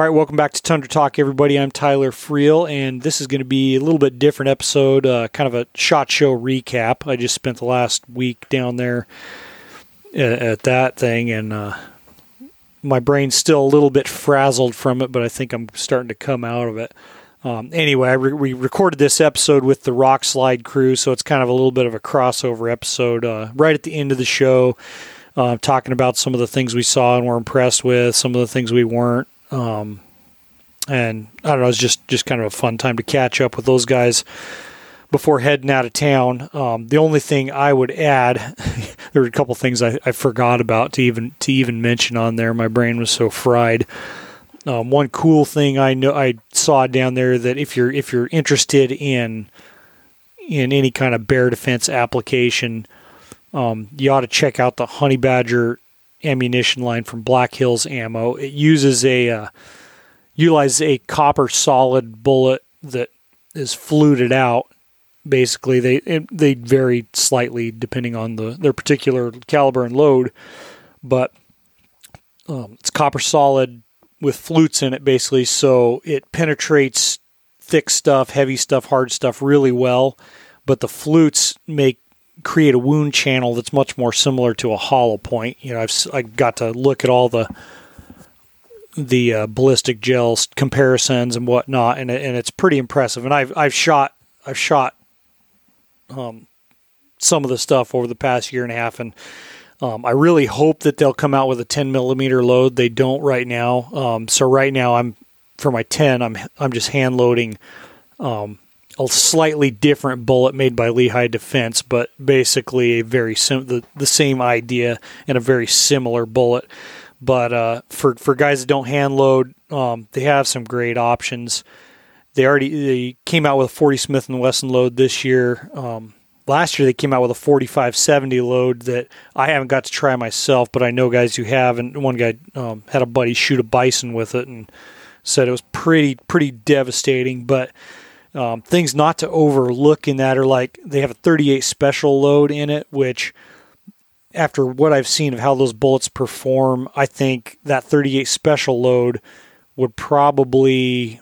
All right, welcome back to Tundra Talk, everybody. I'm Tyler Freel, and this is going to be a little bit different episode, uh, kind of a shot show recap. I just spent the last week down there at, at that thing, and uh, my brain's still a little bit frazzled from it, but I think I'm starting to come out of it. Um, anyway, re- we recorded this episode with the Rokslide crew, so it's kind of a little bit of a crossover episode uh, right at the end of the show, uh, talking about some of the things we saw and were impressed with, some of the things we weren't. Um, and I don't know, it's just just kind of a fun time to catch up with those guys before heading out of town. Um, the only thing I would add, there were a couple things I, I, forgot about to even to even mention on there. My brain was so fried. Um, one cool thing I know I saw down there that if you're if you're interested in in any kind of bear defense application, um, you ought to check out the Honey Badger ammunition line from Black Hills Ammo. It uses a uh, utilizes a copper solid bullet that is fluted out. Basically, they they vary slightly depending on the their particular caliber and load, but um, it's copper solid with flutes in it, basically, so it penetrates thick stuff, heavy stuff, hard stuff really well. But the flutes make create a wound channel that's much more similar to a hollow point. You know, I've I got to look at all the the uh, ballistic gels comparisons and whatnot, and and it's pretty impressive. And I've I've shot I've shot um, some of the stuff over the past year and a half, and um, I really hope that they'll come out with a 10 millimeter load. They don't right now. Um, so right now I'm for my 10. I'm I'm just hand loading um, a slightly different bullet made by Lehigh Defense, but basically a very sim- the, the same idea and a very similar bullet. But uh, for for guys that don't hand load, um, they have some great options. They already they came out with a 40 Smith and Wesson load this year. Um, last year they came out with a 4570 load that I haven't got to try myself, but I know guys who have. And one guy um, had a buddy shoot a bison with it and said it was pretty pretty devastating. But um, things not to overlook in that are like they have a 38 special load in it, which after what I've seen of how those bullets perform, I think that 38 special load would probably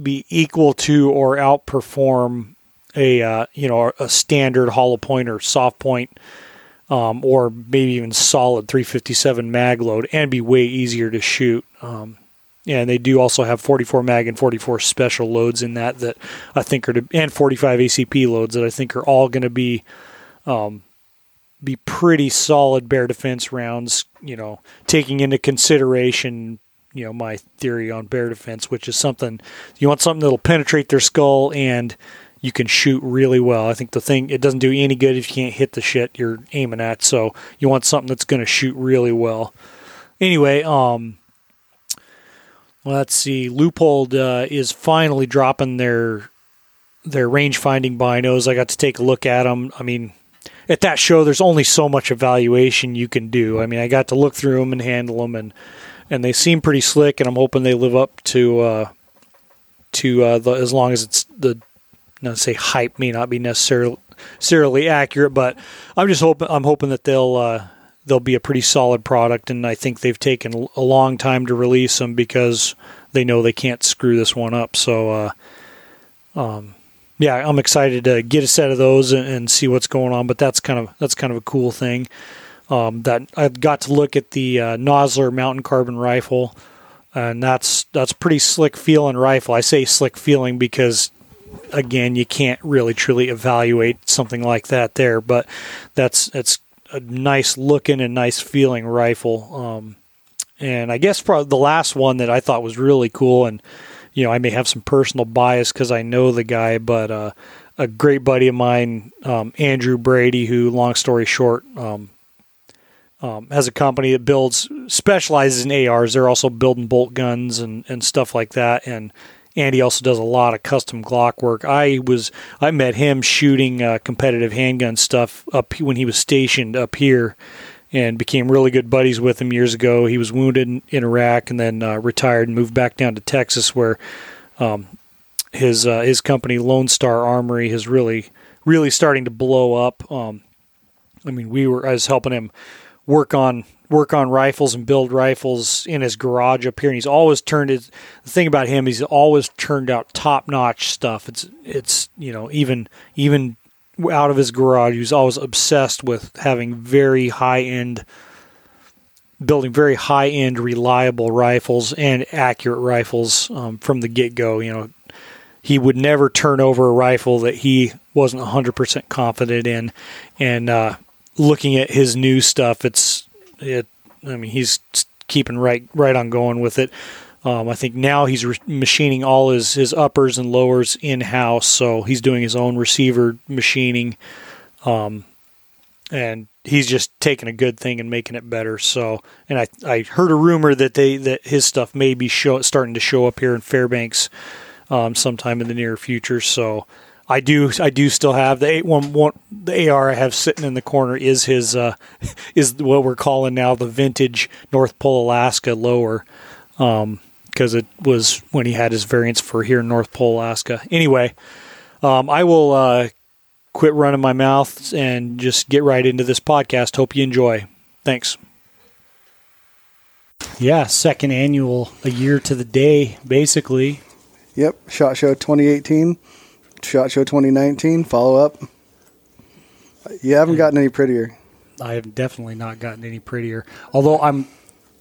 be equal to or outperform a uh, you know a standard hollow point or soft point um, or maybe even solid 357 mag load and be way easier to shoot. Um, and they do also have 44 mag and 44 special loads in that that I think are to, and 45 ACP loads that I think are all going to be um, be pretty solid bear defense rounds. You know, taking into consideration you know my theory on bear defense, which is something you want something that'll penetrate their skull and you can shoot really well. I think the thing it doesn't do any good if you can't hit the shit you're aiming at. So you want something that's going to shoot really well. Anyway, um, let's see. Leupold uh, is finally dropping their their range finding binos. I got to take a look at them. I mean, at that show, there's only so much evaluation you can do. I mean, I got to look through them and handle them, and and they seem pretty slick. And I'm hoping they live up to uh, to uh, the, as long as it's the not say hype may not be necessarily necessarily accurate, but I'm just hoping I'm hoping that they'll uh, they'll be a pretty solid product, and I think they've taken a long time to release them because they know they can't screw this one up. So, uh, um, yeah, I'm excited to get a set of those and, and, see what's going on. But that's kind of that's kind of a cool thing. Um, that I've got to look at the uh, Nosler Mountain Carbon Rifle, and that's that's pretty slick feeling rifle. I say slick feeling because again, you can't really truly evaluate something like that there, but that's it's a nice looking and nice feeling rifle. Um, and I guess probably the last one that I thought was really cool, and you know I may have some personal bias because I know the guy, but uh, a great buddy of mine, um, Andrew Brady, who, long story short, um, um, has a company that builds specializes in ARs. They're also building bolt guns and, and stuff like that, and Andy also does a lot of custom Glock work. I was I met him shooting uh, competitive handgun stuff up when he was stationed up here, and became really good buddies with him years ago. He was wounded in, in Iraq and then uh, retired and moved back down to Texas, where um, his uh, his company Lone Star Armory is really really starting to blow up. Um, I mean, we were I was helping him work on work on rifles and build rifles in his garage up here, and he's always turned his. The thing about him, he's always turned out top notch stuff. It's it's you know even even out of his garage, he was always obsessed with having very high end, building very high end reliable rifles and accurate rifles um, from the get go. You know, he would never turn over a rifle that he wasn't 100% confident in. And uh, looking at his new stuff, it's it. I mean, he's keeping right right on going with it. Um, I think now he's re- machining all his his uppers and lowers in house, so he's doing his own receiver machining, um, and he's just taking a good thing and making it better. So, and I I heard a rumor that they that his stuff may be show, starting to show up here in Fairbanks um, sometime in the near future. So I do I do still have the eight one one the AR I have sitting in the corner is his uh, is what we're calling now the vintage North Pole Alaska lower. Um, because it was when he had his variants for here in North Pole, Alaska. Anyway, um, I will uh, quit running my mouth and just get right into this podcast. Hope you enjoy. Thanks. Yeah, second annual, a year to the day, basically. Yep, Shot Show 2018, Shot Show 2019, follow up. You haven't gotten any prettier. I have definitely not gotten any prettier. Although I'm,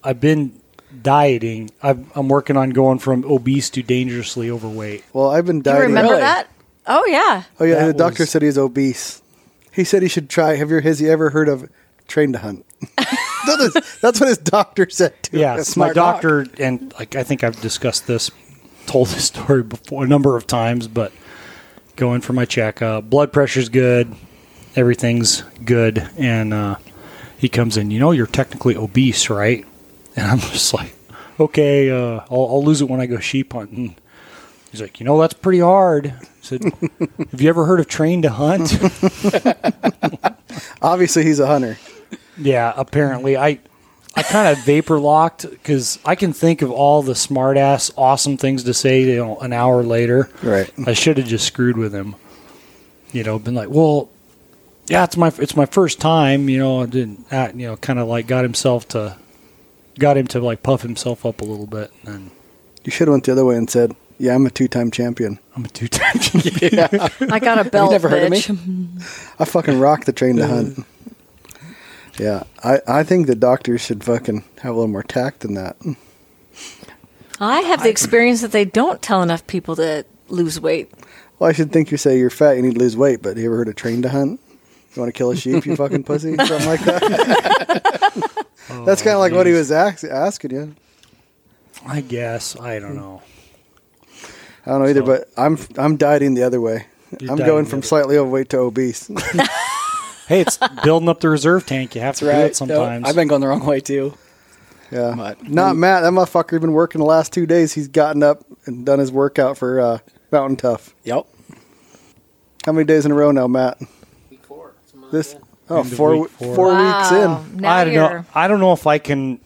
I've been dieting. I'm, I'm working on going from obese to dangerously overweight. Well, I've been You dieting. remember Really? that? Oh yeah. Oh yeah, That the doctor was- said he's obese. He said he should try. Have you has he ever heard of train to hunt? That is- what his doctor said to Yeah, him. my smart doc. doctor and like I think I've discussed this, told this story before a number of times, but going for my checkup, blood pressure's good, everything's good, and uh, he comes in. You know, you're technically obese, right? And I'm just like, okay, uh, I'll, I'll lose it when I go sheep hunting. He's like, you know, that's pretty hard. I said, have you ever heard of train to hunt? Obviously, he's a hunter. Yeah, apparently I I kind of vapor locked because I can think of all the smart ass awesome things to say. You know, an hour later, Right. I should have just screwed with him. You know, been like, well, yeah, it's my it's my first time. You know, I didn't uh, you know kind of like got himself to got him to like puff himself up a little bit, and You should have went the other way and said, "Yeah, I'm a two-time champion. I'm a two time. Champion. I got a belt. You never heard of me? I fucking rock the train to hunt." Yeah, I, I think the doctors should fucking have a little more tact than that. I have the experience that they don't tell enough people to lose weight. Well, I should think you say you're fat, you need to lose weight, but have you ever heard of train to hunt? You want to kill a sheep, you fucking pussy? Something like that. That's kind of like what he oh, was ask, asking you. I guess I don't know. I don't know either, So- but I'm I'm dieting the other way. You're I'm dieting going the from other- slightly overweight to obese. Hey, it's building up the reserve tank. You have to do it sometimes. No, I've been going the wrong way too. yeah, But- not Matt. That motherfucker been working the last two days. He's gotten up and done his workout for uh, Mountain Tough. Yep. How many days in a row now, Matt? This oh End of four week four four. weeks Wow. in. Now I don't you're, know. I don't know if I can.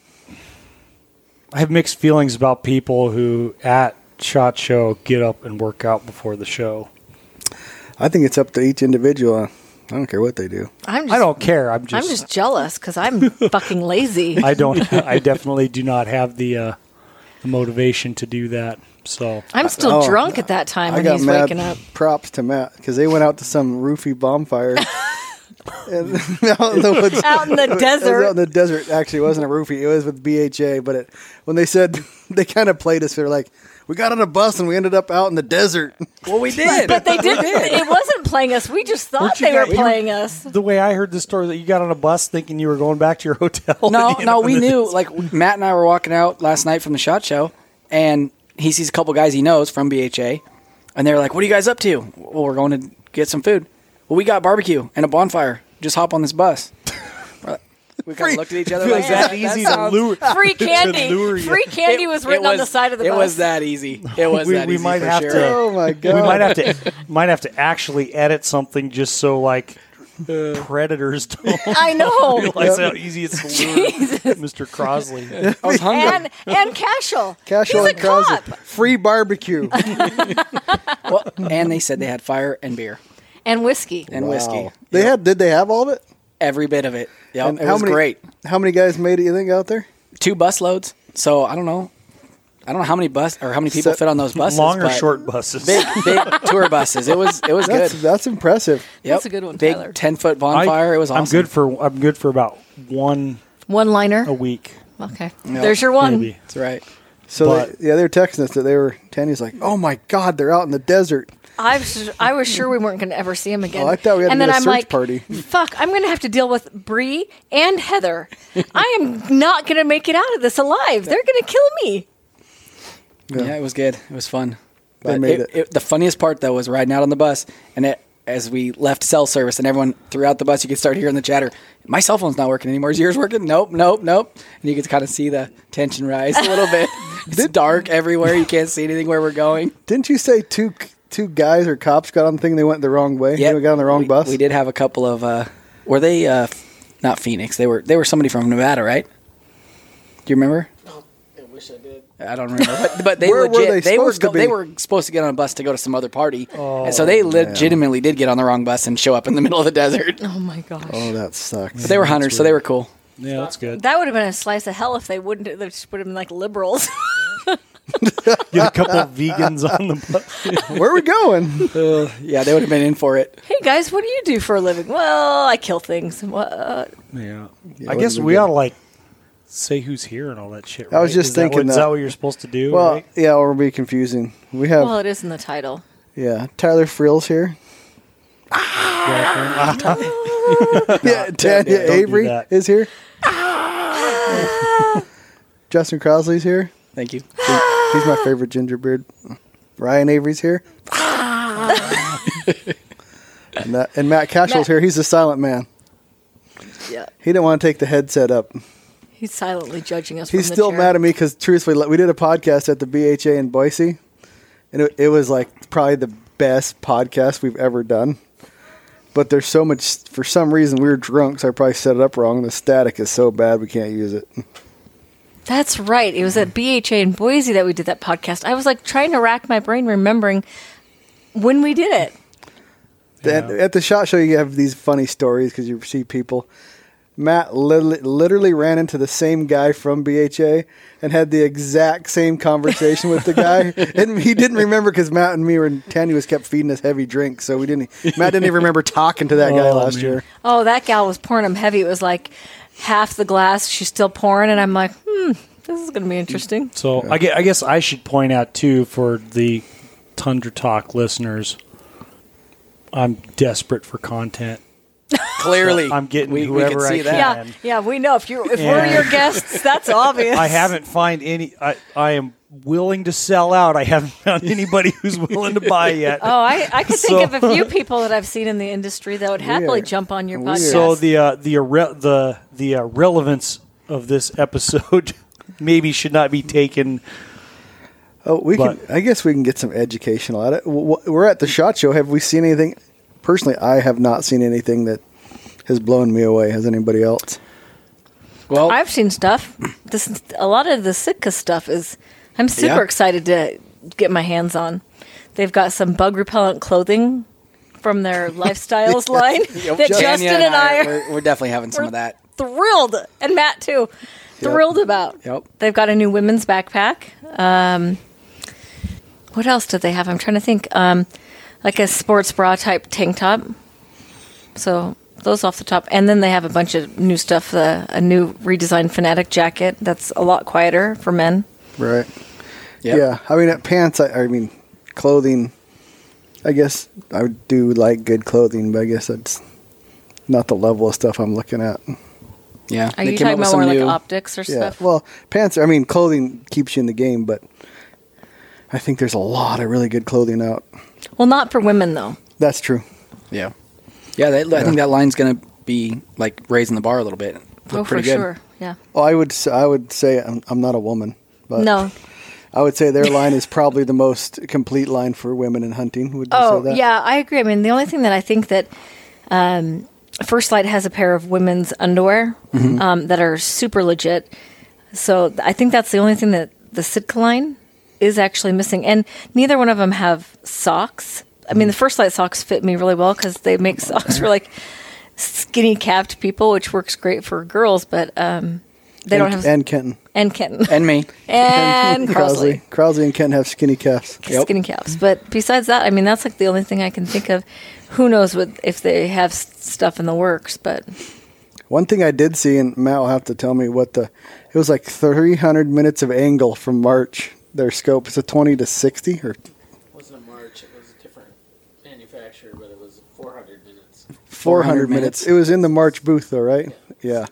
I have mixed feelings about people who at Shot Show get up and work out before the show. I think it's up to each individual. I don't care what they do. I'm just, I don't care. I'm just I'm just. just jealous because I'm fucking lazy. I don't. I definitely do not have the, uh, the motivation to do that. So I'm still Oh, drunk at that time I when got he's mad waking up. props to Matt because they went out to some roofie bonfire. out in the woods. Out in the desert. out in the desert. Actually, it wasn't a roofie. It was with BHA. But it, when they said they kind of played us, they're like, "We got on a bus and we ended up out in the desert." Well, we did. But they didn't. It wasn't playing us. We just thought Weren't they were guys- playing us. the way I heard the story that you got on a bus thinking you were going back to your hotel. No, no, we up in the knew. desert. Like Matt and I were walking out last night from the shot show, and he sees a couple guys he knows from BHA, and they're like, "What are you guys up to?" Well, we're going to get some food. Well, we got barbecue and a bonfire. Just hop on this bus. We kind of looked at each other. Feels like, that "That easy to lure. Free candy. lure you. Free candy was it written on the side of the it bus. was that easy. It was We- that we easy might for have sure. to- Oh my god! we might have to might have to actually edit something just so like uh. predators don't I know. realize how easy it's to lure Mr. Crosley. I was hungry. and and Cashel. Casual He's a and Krause, cop. free barbecue. well, and they said they had fire and beer And whiskey. and Wow. whiskey. They had. Did they have all of it? Every bit of it. Yeah, And it how was many, great. How many guys made it? You think out there? Two bus loads. So I don't know. I don't know how many bus or how many people Se- fit on those buses. Long or short buses? Big, big tour buses. It was, it was good. That's that's impressive. Yep. That's a good one, Big Tyler. ten foot I- bonfire. it was awesome. I'm good for I'm good for about one One liner. a week. Okay. Yeah. There's your one. Maybe. That's right. So But- they, yeah, they were texting us that they were. Tanya's like, "Oh my God, they're out in the desert." I was, I was sure we weren't going to ever see him again. Oh, I thought we had to and get then a I'm search like, party. fuck, I'm going to have to deal with Bree and Heather. I am not going to make it out of this alive. They're going to kill me. Yeah. it was good. It was fun. They But made it, it. it- the funniest part though was riding out on the bus, and it, as we left cell service, and everyone throughout the bus, you could start hearing the chatter. My cell phone's not working anymore. Is yours working? Nope, nope, nope. And you could kind of see the tension rise a little bit. It's dark everywhere. You can't see anything where we're going. Didn't you say two two guys or cops got on the thing? They went the wrong way. Yeah, got on the wrong we, bus. We did have a couple of. Uh, were they uh, not Phoenix? They were. They were somebody from Nevada, right? Do you remember? I wish I did. I don't remember, but, but they Where were they they, were supposed to go, they were supposed to get on a bus to go to some other party, and so oh, they legitimately did get on the wrong bus and show up in the middle of the desert. Oh my gosh. Oh, that sucks. But they were hunters, so they were cool. Yeah, that's good. That would have been a slice of hell if they wouldn't. They just would have been like liberals. Get a couple of vegans on the bus. Where are we going? Uh, yeah, they would have been in for it. hey guys, what do you do for a living? Well, I kill things. What? Uh, yeah. Yeah, I guess we been ought to like say who's here and all that shit. I was just Is that thinking what, Is that. that what you're supposed to do? well, right? yeah, or it'll be confusing. We have Well, it is in the title. yeah, Tyler Freel's here. Yeah, yeah, Tanya don't do Avery that. is here. Ah. Justin Crosley's here. Thank you. He's my favorite gingerbeard. Ryan Avery's here. and, that, and Matt Cashell's Matt- here. He's the silent man. Yeah. He didn't want to take the headset up. He's silently judging us. He's from the still chair. mad at me because truthfully, we did a podcast at the BHA in Boise, and it, it was like probably the best podcast we've ever done. But there's so much. For some reason, we were drunk, so I probably set it up wrong. The static is so bad we can't use it. That's right. It was at BHA in Boise that we did that podcast. I was like trying to rack my brain remembering when we did it. And at the shot show, you have these funny stories because you see people. Matt literally, literally ran into the same guy from BHA and had the exact same conversation with the guy, and he didn't remember because Matt and me were Tanny was kept feeding us heavy drinks, so we didn't. Matt didn't even remember talking to that guy Oh, last man. year. Oh, that gal was pouring him heavy. It was like half the glass. She's still pouring, and I'm like, hmm, this is going to be interesting. So I, guess, I guess I should point out too for the Tundra Talk listeners, I'm desperate for content. Clearly, I'm getting we, whoever we could see I that. can. Yeah, yeah, we know if you if we're your guests, that's obvious. I haven't find any. I, I am willing to sell out. I haven't found anybody who's willing to buy yet. Oh, I, I could So- think of a few people that I've seen in the industry that would happily are- jump on your we podcast. So the uh, the irre- the the uh, relevance of this episode maybe should not be taken. Oh, we But- can. I guess we can get some educational at it. W- w- We're at the shot show. Have we seen anything? Personally, I have not seen anything that has blown me away. Has anybody else? Well, I've seen stuff. This a lot of the Sitka stuff is. I'm super Yeah. excited to get my hands on. They've got some bug repellent clothing from their lifestyles line that Tanya Justin and I are we're, we're definitely having some of that. thrilled, and Matt too, thrilled about. Yep. They've got a new women's backpack. Um, what else do they have? I'm trying to think. Um, like a sports bra type tank top. So those off the top, and then they have a bunch of new stuff. Uh, a new redesigned Fanatic jacket that's a lot quieter for men. Right. Yep. Yeah. I mean, at pants. I, I mean, clothing. I guess I would do like good clothing, but I guess that's not the level of stuff I'm looking at. Yeah. Are They you came talking up about some more like new- optics or Yeah. stuff? Well, pants. Are, I mean, clothing keeps you in the game, but I think there's a lot of really good clothing out. Well, not for women though. That's true. Yeah. Yeah, they, I think that line's going to be like raising the bar a little bit. Look oh, for pretty good. sure. Yeah. Well, I would. s- I would say I'm, I'm not a woman, but No. I would say their line is probably the most complete line for women in hunting. Would you Oh say that? yeah, I agree. I mean, the only thing that I think that um, First Lite has a pair of women's underwear Mm-hmm. um, that are super legit. So th- I think that's the only thing that the Sitka line is actually missing, and neither one of them have socks. I mean, the First Lite socks fit me really well because they make socks for like skinny capped people, which works great for girls, but um, they don't have and Kenton. and Kenton And me. and Krausley. Crossley Krausley and Kent have skinny calves. Yep. skinny caps. But besides that, I mean, that's like the only thing I can think of. Who knows what if they have stuff in the works? But One thing I did see, and Matt will have to tell me what the. It was like 300 minutes of angle from March. Their scope is a 20 to 60 or wasn't a March. It was a different manufacturer, but it was 400 minutes. 400, 400 minutes. minutes. It was in the March booth though, right? Yeah.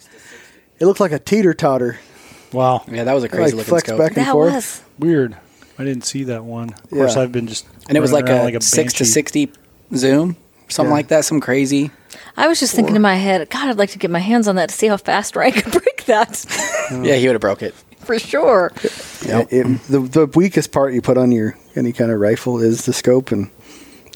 It looked like a teeter totter. Wow, Yeah, that was a crazy Like looking flex scope. back and that forth. was weird. I didn't see that one. Of course, Yeah. I've been just and it was like running a, around six to banshee. sixty zoom, something Yeah. like that. Some crazy. I was just thinking in my head, God, I'd like to get my hands on that to see how fast Ryan could break that Yeah, he would have broke it. for sure. Yeah, it, the the weakest part you put on your any kind of rifle is the scope, and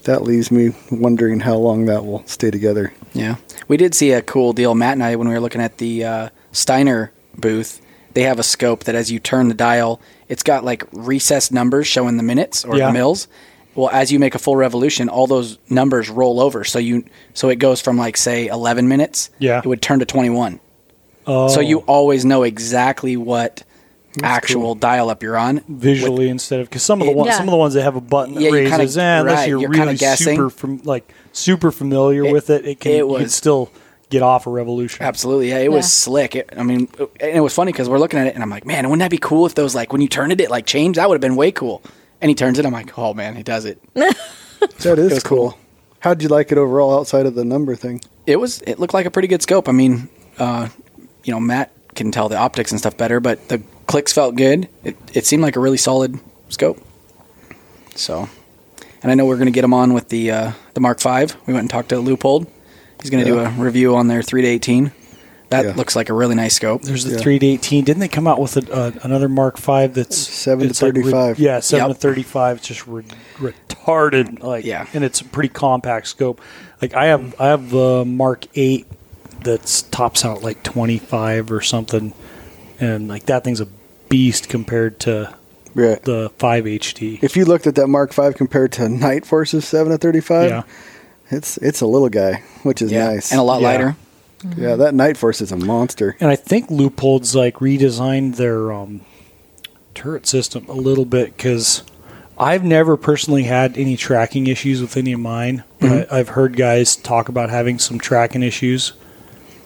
that leaves me wondering how long that will stay together. Yeah, we did see a cool deal, Matt and I, when we were looking at the uh, Steiner booth. They have a scope that, as you turn the dial, it's got like recessed numbers showing the minutes or Yeah. the mils. Well, as you make a full revolution, all those numbers roll over. So you, so it goes from like say 11 minutes. Yeah. it would turn to 21. Oh, So you always know exactly what actual dial up you're on. visually instead of because some of the ones, Yeah. some of the ones that have a button that Yeah, you kinda- raises, eh, unless right, you're, you're really guessing. super from like super familiar It- with it, it can it you can still get off a revolution. Absolutely, yeah. It was slick. It, I mean, it, and it was funny because we're looking at it, and I'm like, man, wouldn't that be cool if those like when you turned it, it like changed? That would have been way cool. And he turns it, I'm like, oh man, he does it. That is was cool. cool. How'd you like it overall outside of the number thing? It was. It looked like a pretty good scope. I mean, uh, you know, Matt can tell the optics and stuff better, but the clicks felt good. It, it seemed like a really solid scope. So, and I know we're going to get him on with the uh, the Mark V. We went and talked to Leupold. He's going to Yeah. do a review on their three to eighteen. That Yeah. looks like a really nice scope. There's the Yeah. three to eighteen. Didn't they come out with a, uh, another Mark Five that's Seven to it's like re- 35. yeah, seven Yep. to thirty-five. It's just re- retarded. Like Yeah. and it's a pretty compact scope. Like I have I have the Mark Eight that's tops out like twenty-five or something, and like that thing's a beast compared to Right. the five HD. If you looked at that Mark V compared to Nightforce's seven to thirty-five, yeah. it's it's a little guy, which is Yeah, nice. and a lot Yeah. lighter. Mm-hmm. yeah, that Night Force is a monster. And I think Leupold's like redesigned their um, turret system a little bit because I've never personally had any tracking issues with any of mine, but I, I've heard guys talk about having some tracking issues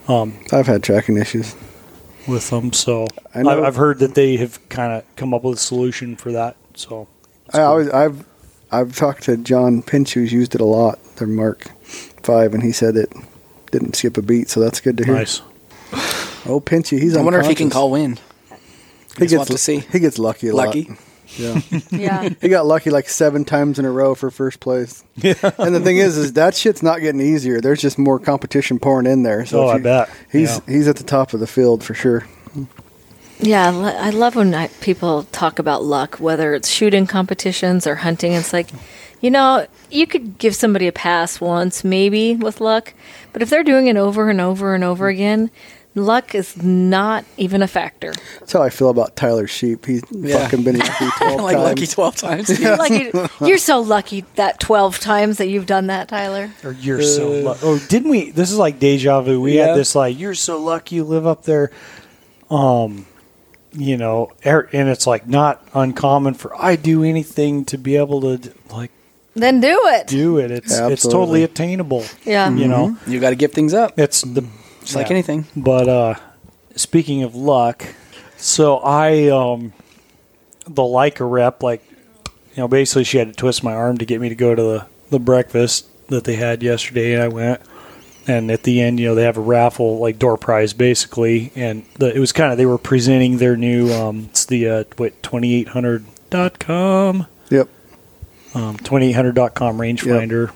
um, I've had tracking issues. With them. So I know- I've, I've heard that they have kind of come up with a solution for that. So I always I've I've talked to John Pinch who's used it a lot, their Mark Five, and he said it didn't skip a beat, so that's good to hear. nice. Oh, Pinchy, he's I wonder if he can call wind. He gets to see. He gets lucky a Lucky. lot. Yeah, Yeah. he got lucky like seven times in a row for first place. Yeah. And the thing is, is that shit's not getting easier. There's just more competition pouring in there. So Oh, if I you- bet. he's Yeah. he's at the top of the field for sure. Yeah, I I love when I, people talk about luck, whether it's shooting competitions or hunting. It's like, you know, you could give somebody a pass once, maybe with luck, but if they're doing it over and over and over again, luck is not even a factor. That's how I feel about Tyler Sheep. He's Yeah. fucking been lucky twelve like times. lucky twelve times. Lucky, you're so lucky that 12 times that you've done that, Tyler. Or you're so lucky. Oh, didn't we? This is like deja vu. We Yeah. had this like, you're so lucky you live up there. Um, you know, er- and it's like not uncommon for I do anything to be able to like Then do it. do it. It's it's totally attainable. Yeah. You know, you got to give things up. it's the Just like anything. But uh, speaking of luck, so I um, the Leica rep like you know basically she had to twist my arm to get me to go to the the breakfast that they had yesterday, and I went. And at the end, you know, they have a raffle, like door prize, basically. And the, it was kind of they were presenting their new, um, it's the uh, what twenty eight hundred dot com, Yep. um, twenty eight hundred dot com rangefinder,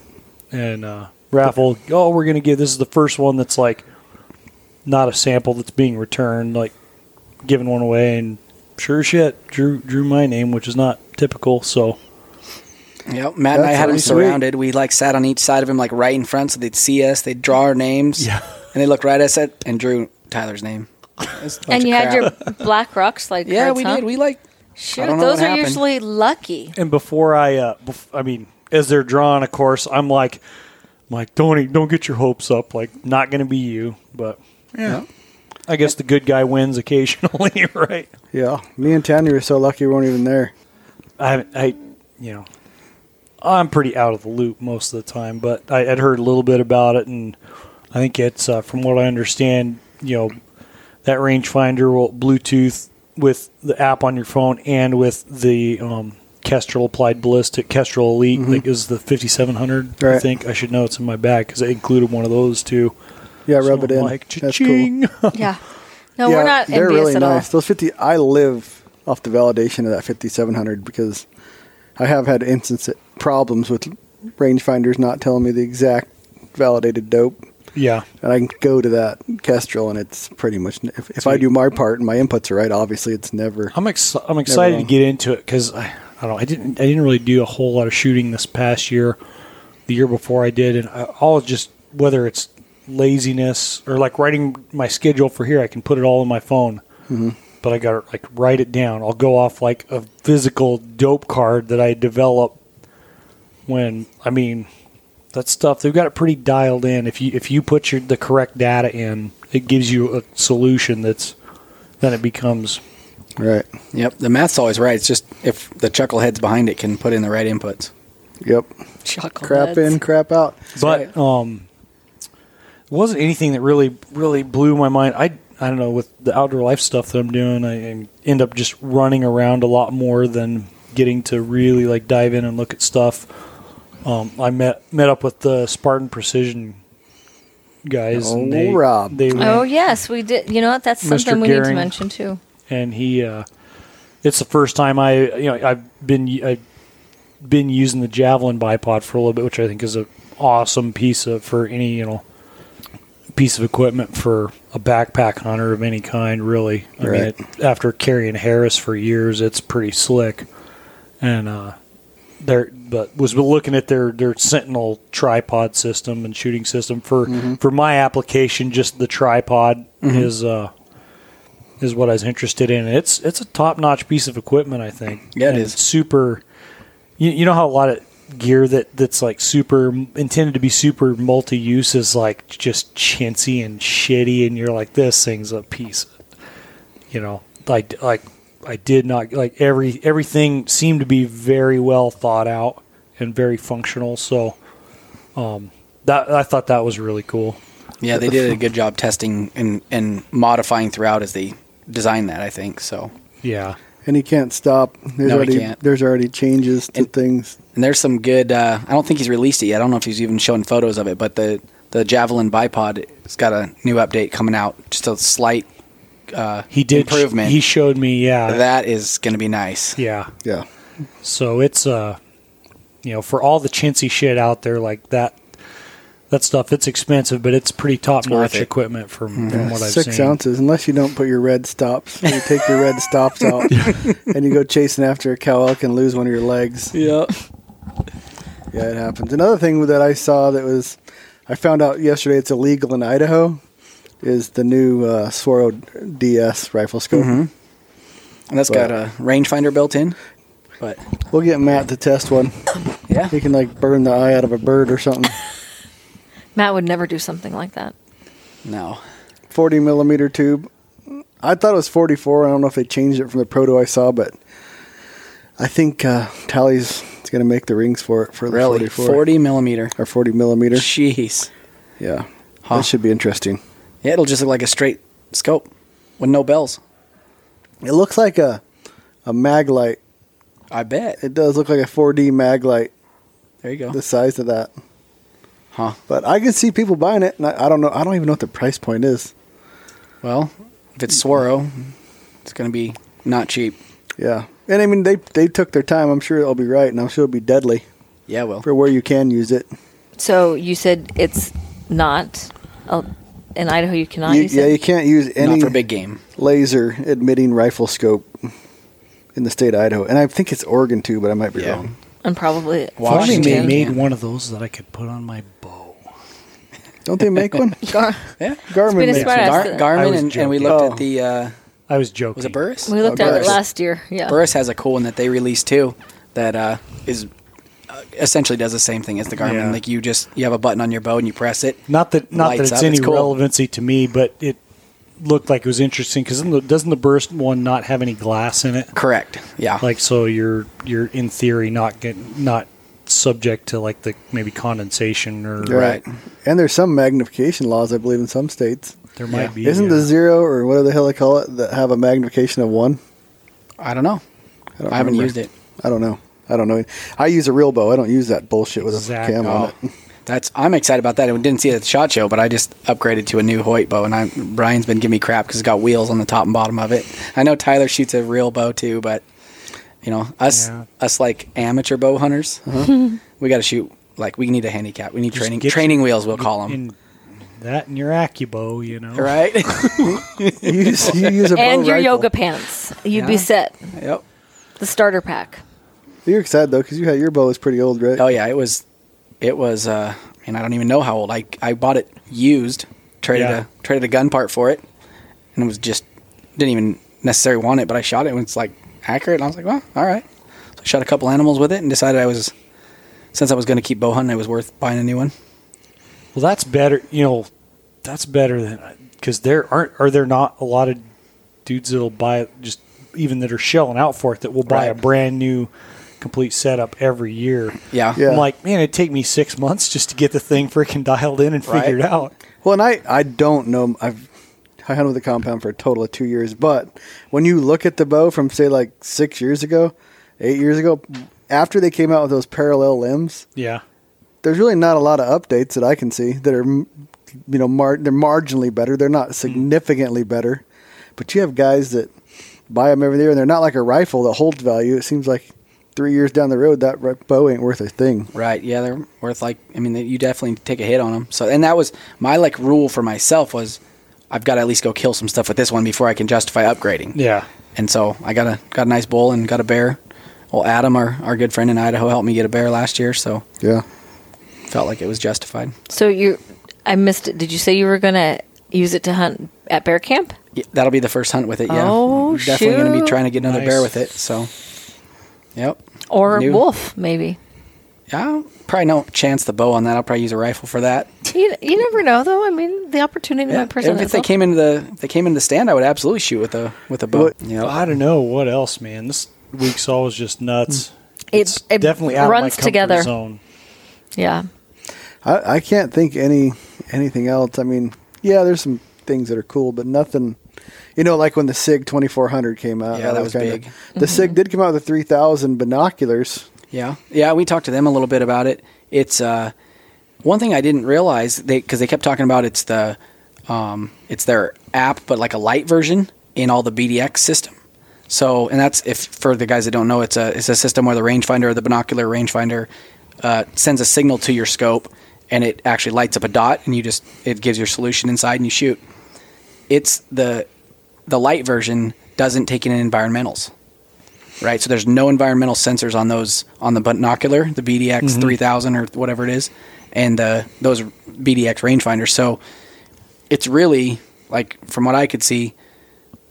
and uh, raffle. Oh, we're gonna give this is the first one that's like not a sample that's being returned, like giving one away, and sure as shit drew drew my name, which is not typical. So Yep. Matt and I That's had him pretty sweet. surrounded. We like sat on each side of him, like right in front, so they'd see us. They'd draw our names. Yeah. And they looked right at us at, and drew Tyler's name. It was a bunch And of you had crap. your black rock slide Yeah, cards, we huh? did. We like. Shoot, I don't know those are happened. usually lucky. and before I, uh, bef- I mean, as they're drawing, of course, I'm like. I'm like, don't don't get your hopes up. Like, not going to be you, but Yeah. I guess the good guy wins occasionally, right? Yeah. Me and Tanya were so lucky we weren't even there. I haven't, I, you know, I'm pretty out of the loop most of the time, but I had heard a little bit about it, and I think it's uh, from what I understand, you know, that rangefinder will Bluetooth with the app on your phone and with the um, Kestrel applied ballistic Kestrel Elite, like is the 5700. I Mm-hmm. Think I should know it's in my bag because I included one of those too. Yeah, rub So it I'm in. Like, That's cool. Yeah. No, yeah, we're not they're really at nice. all. Those 50 I live off the validation of that 5700 because I have had instance problems with rangefinders not telling me the exact validated dope. yeah, And I can go to that Kestrel, and it's pretty much if, if I do my part and my inputs are right, obviously it's never. I'm ex- I'm excited to get into it because I, I don't know I didn't I didn't really do a whole lot of shooting this past year. The year before I did, and I, all just whether it's laziness or like writing my schedule for here, I can put it all in my phone. Mm-hmm. But I got to like write it down. I'll go off like a physical dope card that I develop. When I mean that stuff, they've got it pretty dialed in. If you if you put your the correct data in, it gives you a solution that's then it becomes Right. Yep, the math's always right. It's just if the chuckleheads behind it can put in the right inputs. Yep. Chuckle Crap in, crap out. but um, it wasn't anything that really really blew my mind. I I don't know with the outdoor life stuff that I'm doing, I, I end up just running around a lot more than getting to really like dive in and look at stuff. Um, I met met up with the Spartan Precision guys. Oh, and they, Rob. They went, Oh yes, we did. You know what? That's Mr. something we need to mention too. and he uh, it's the first time I you know I've been I've been using the javelin bipod for a little bit, which I think is a awesome piece of for any you know piece of equipment for a backpack hunter of any kind. Really, I mean, Right. it, after carrying Harris for years, it's pretty slick, and uh, there but was looking at their their Sentinel tripod system and shooting system for for my application. Just the tripod is. Uh, is what I was interested in. It's it's a top notch piece of equipment, I think. Yeah, it And is. super. You, you know how a lot of gear that that's like super intended to be super multi use is like just chintzy and shitty, and you're like this thing's a piece. You know, like like I did not like every everything seemed to be very well thought out and very functional. So, um, that I thought that was really cool. Yeah, they did a good job testing and, and modifying throughout as they designed that. I think so. Yeah. And he can't stop. There's No, he already can't. there's already changes to And- things. And there's some good. Uh, I don't think he's released it yet. I don't know if he's even showing photos of it. But the the Javelin bipod has got a new update coming out. Just a slight uh, He did improvement. He showed me. Yeah. that is going to be nice. yeah. Yeah. So it's uh you know, for all the chintzy shit out there like that that stuff, it's expensive, but it's pretty top notch equipment from, from what I've Six seen. ounces, unless you don't put your red stops. You take your red stops out, and you go chasing after a cow elk and lose one of your legs. Yeah. Yeah, it happens. Another thing that I saw that was, I found out yesterday it's illegal in Idaho, is the new uh, Swaro DS rifle scope. And that's got a rangefinder built in. But We'll get Matt to test one. yeah, He can like burn the eye out of a bird or something. Matt would never do something like that. no. 40 millimeter tube. I thought it was 44. I don't know if they changed it from the proto I saw, but I think uh, Talley's going to make the rings for it for the Really, 44 forty millimeter. or 40 millimeter. Jeez. Yeah, Huh. that should be interesting. Yeah, it'll just look like a straight scope with no bells. It looks like a a mag light. I bet. It does look like a 4D mag light, There you go. the size of that. Huh. But I can see people buying it, and I, I don't know. I don't even know what the price point is. Well, if it's Swaro, it's going to be not cheap. Yeah, and I mean they they took their time. I'm sure it'll be right, and I'm sure it'll be deadly Yeah, well. for where you can use it. So you said it's not uh, in Idaho. You cannot You- use yeah, it. you can't use any Not for big game. laser admitting rifle scope in the state of Idaho, and I think it's Oregon too, but I might be Yeah. wrong. And probably If only Washington. they Washington. made can. one of those that I could put on my bow. Don't they make one? Gar- Yeah. Garmin makes one. Gar- Garmin, and, and we looked Oh. at the. Uh, I was joking. was it Burris? we looked Oh, at it last year. Yeah. Burris has a cool one that they released too that uh, is essentially does the same thing as the Garmin. Yeah. Like you just you have a button on your bow and you press it. Not that not that it's up, any it's cool. relevancy to me, but it looked like it was interesting because doesn't the Burris one not have any glass in it? Correct. Yeah. Like so, you're you're in theory not get not subject to like the maybe condensation or Right. And there's some magnification laws, I believe, in some states. there might Yeah. be. Isn't yeah. the Xero or whatever the hell they call it that have a magnification of one? I don't know. I, don't I haven't used it. I don't know. I don't know. I use a real bow. I don't use that bullshit with a Exactly. cam on Oh, it. that's I'm excited about that. I didn't see it at the shot show, but I just upgraded to a new Hoyt bow, and I Brian's been giving me crap because it's got wheels on the top and bottom of it. I know Tyler shoots a real bow too, but you know us Yeah. us like amateur bow hunters, uh-huh. we got to shoot like we need a handicap. We need Just training get training wheels. We'll call them. in that and your AccuBow, you know. Right? you, use, you use a bow and your rifle. yoga pants. You'd be set. yep. The starter pack. You're excited though because you had your bow is pretty old, right? Oh yeah, it was, it was. uh And I don't even know how old. I I bought it used, traded Yeah. a traded a gun part for it, and it was just didn't even necessarily want it, but I shot it and it's like accurate. And I was like, well, all right. So I shot a couple animals with it and decided I was, since I was going to keep bow hunting, it was worth buying a new one. Well, that's better. You know, that's better than because there aren't are there not a lot of dudes that'll buy just even that are shelling out for it that will buy a brand new complete setup every year. Yeah. Yeah. I'm like, man, it'd take me six months just to get the thing freaking dialed in and Right. figured out. Well, and I, I don't know. I've I hunted with a compound for a total of two years, but when you look at the bow from say like six years ago, eight years ago, after they came out with those parallel limbs, Yeah. there's really not a lot of updates that I can see that are, you know, mar- they're marginally better. They're not significantly better, but you have guys that buy them every year, and they're not like a rifle that holds value. It seems like three years down the road, that bow ain't worth a thing. Right. Yeah, they're worth like. I mean, you definitely take a hit on them. So, and that was my like rule for myself was, I've got to at least go kill some stuff with this one before I can justify upgrading. Yeah. And so I got a got a nice bull and got a bear. Well, Adam, our, our good friend in Idaho, helped me get a bear last year, so Yeah. felt like it was justified. So you, I missed it. Did you say you were gonna use it to hunt at bear camp? Yeah, that'll be the first hunt with it. Yeah, Oh, definitely going to be trying to get another Nice. bear with it. So, yep. Or New- wolf, maybe. Yeah, probably no chance the bow on that. I'll probably use a rifle for that. You, you never know, though. I mean, the opportunity Yeah, might if, present if they came into the if they came into the stand, I would absolutely shoot with a with a bow. What- Yep. I don't know what else, man. This week's always just nuts. Mm. It- It's it definitely out of my runs together. zone. yeah. I, I can't think any anything else. I mean, yeah, there's some things that are cool, but nothing. You know, like when the Sig 2400 came out. Yeah, that was kinda- big. The Sig did come out with the 3000 binoculars. Yeah, yeah. We talked to them a little bit about it. It's uh, one thing I didn't realize they because they kept talking about it's the um, it's their app, but like a light version in all the BDX system. So, and that's if for the guys that don't know, it's a it's a system where the rangefinder or the binocular rangefinder uh, sends a signal to your scope, and it actually lights up a dot, and you just it gives your solution inside, and you shoot. It's the the light version doesn't take in environmentals right? So there's no environmental sensors on those on the binocular, the BDX 3000 or whatever it is, and uh, those BDX rangefinders. So it's really like from what I could see,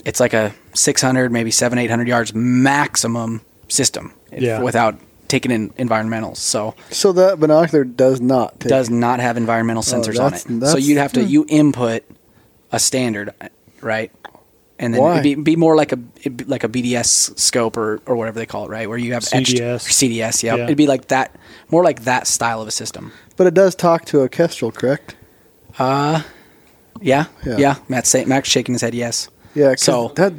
it's like a 600, maybe seven, 800 yards maximum system Yeah. without taking in environmentals. So So that binocular does not take. does not have environmental sensors on that's- it. So you'd have to you input a standard, right? And then Why? it'd be, be more like a it'd be like a BDS scope or, or whatever they call it, right? Where you have etched- CDS. or CDS, yeah. Yeah. It'd be like that, more like that style of a system. But it does talk to a Kestrel, correct? Uh, yeah, Yeah. yeah. Matt's saying, Matt's shaking his head, yes. Yeah, So- that,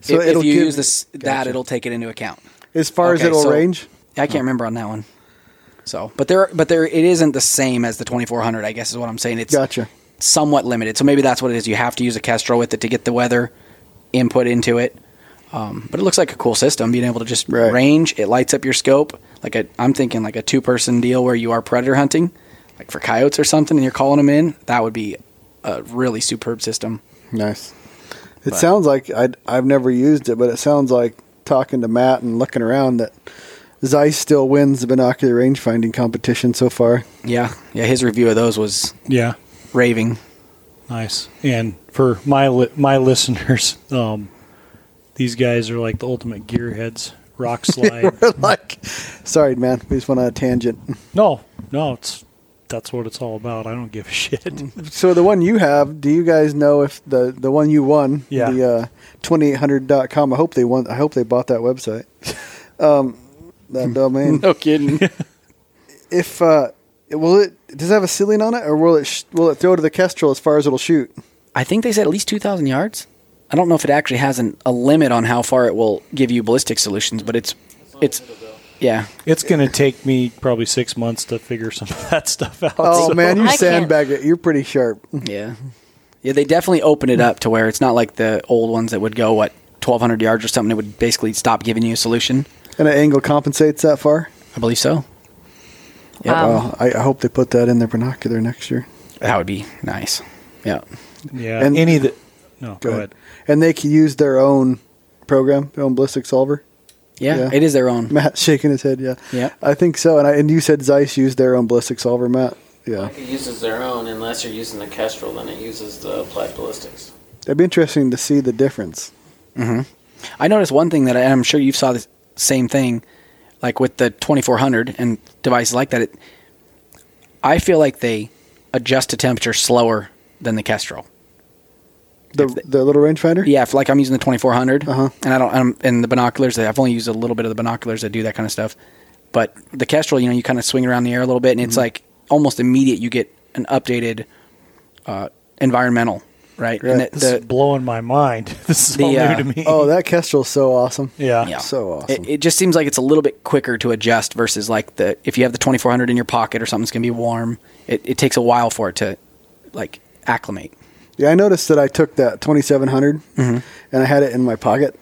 so if, it'll if you give- use this that, it'll take it into account. as far as Okay, it'll so- range. I can't oh. remember on that one. So, but there, but there, it isn't the same as the 2400. I guess is what I'm saying. It's Gotcha. Somewhat limited. So maybe that's what it is. You have to use a Kestrel with it to get the weather input into it. Um, but it looks like a cool system, being able to just Right. range. It lights up your scope. Like a, I'm thinking like a two person deal where you are predator hunting, like for coyotes or something, and you're calling them in. That would be a really superb system. Nice. It But- sounds like i I've never used it, but it sounds like talking to Matt and looking around that Zeiss still wins the binocular range finding competition so far. Yeah, yeah. His review of those was Yeah. Raving. Nice. And for my li- my listeners, um, these guys are like the ultimate gearheads. rock slide. like, sorry, man, we just went on a tangent. no, no, it's that's what it's all about. I don't give a shit. So the one you have, do you guys know if the the one you won, Yeah. the uh, 2800.com, I hope they won I hope they bought that website. Um, that domain. No kidding. If uh, will it does it have a ceiling on it or will it sh- will it throw to the Kestrel as far as it'll shoot? I think they said at least 2,000 yards. I don't know if it actually has an, a limit on how far it will give you ballistic solutions, but it's it's yeah. It's going to take me probably six months to figure some of that stuff out. Oh so- man, you I can't- sandbag it. You're pretty sharp. Yeah. Yeah, they definitely open it up to where it's not like the old ones that would go what 1200 yards or something it would basically stop giving you a solution. And an angle compensates that far. I believe so. Yep. Um, well, I, I hope they put that in their binocular next year. that would be nice. Yeah. Yeah, And- any that. No, go, ahead. And they can use their own program, their own ballistic solver. Yeah, Yeah. it is their own. Matt shaking his head. Yeah, Yeah. I think so. And I, and you said Zeiss used their own ballistic solver, Matt. Yeah, Like it uses their own, unless you're using the Kestrel, then it uses the applied ballistics. it'd be interesting to see the difference. I noticed one thing that I, I'm sure you saw the same thing, like with the 2400 and devices like that. It, I feel like they adjust to temperature slower than the Kestrel. The they- the little rangefinder. Yeah, if like I'm using the 2400, Uh-huh. and I don't, I'm, and the binoculars. I've only used a little bit of the binoculars that do that kind of stuff. But the Kestrel, you know, you kind of swing around the air a little bit, and it's like almost immediate. You get an updated uh, environmental, right? And Right. the- This is blowing my mind. This is The, all uh, new to me. Oh, that Kestrel's so awesome. yeah. yeah, So awesome. It, it just seems like it's a little bit quicker to adjust versus like the if you have the 2400 in your pocket or something's gonna be warm. It, it takes a while for it to like acclimate. Yeah, I noticed that I took that 2700 and I had it in my pocket.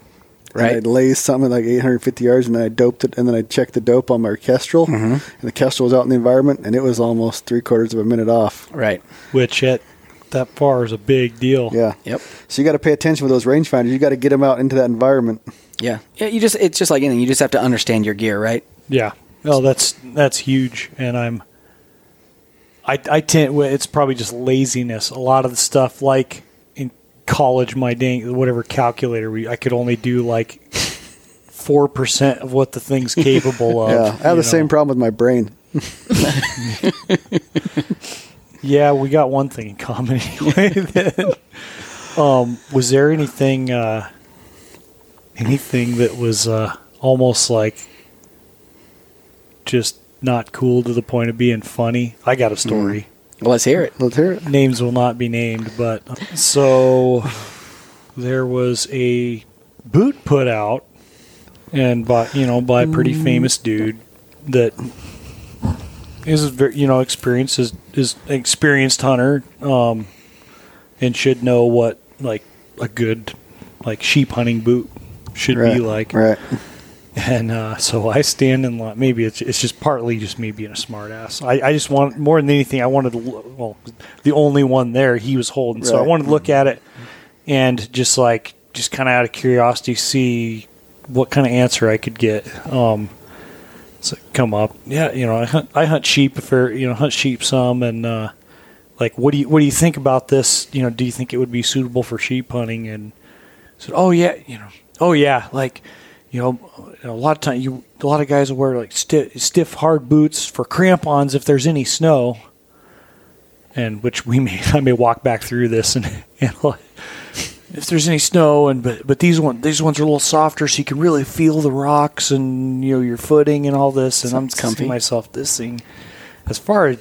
Right. And I lazed something like 850 yards and then I doped it and then I checked the dope on my Kestrel. And the Kestrel was out in the environment and it was almost three quarters of a minute off. Right. Which at that far is a big deal. Yeah. Yep. So you got to pay attention with those rangefinders. You got to get them out into that environment. Yeah. Yeah. You just it's just like anything. You just have to understand your gear, right? Yeah. No, that's that's huge, and I'm. I I tend. It's probably just laziness. A lot of the stuff, like in college, my dang whatever calculator we, I could only do like four percent of what the thing's capable of. yeah. I have the know. same problem with my brain. Yeah, we got one thing in common anyway. then. um, was there anything, uh, anything that was uh, almost like just not cool to the point of being funny? I got a story. Well, let's hear it. Let's hear it. Names will not be named, but so there was a boot put out, and by you know by a pretty famous dude that is a very you know experienced is is an experienced hunter, um, and should know what like a good like sheep hunting boot should Right. be like. Right. And uh, so I stand in line. Maybe it's, it's just partly just me being a smartass. I, I just want more than anything. I wanted to look, well, the only one there he was holding, so I wanted to look at it and just like just kind of out of curiosity see what kind of answer I could get. Um, come up, yeah, you know, I hunt, I hunt sheep they're, you know hunt sheep some, and uh, like what do you what do you think about this? You know, do you think it would be suitable for sheep hunting? And said, oh yeah, you know, oh yeah, like you know, a lot of time you a lot of guys will wear like stiff, stiff hard boots for crampons if there's any snow. And which we may I may walk back through this and, and if there's any snow and but but these one these ones are a little softer so you can really feel the rocks and you know your footing and all this and I'm Sounds comfy. thinking myself this thing as far as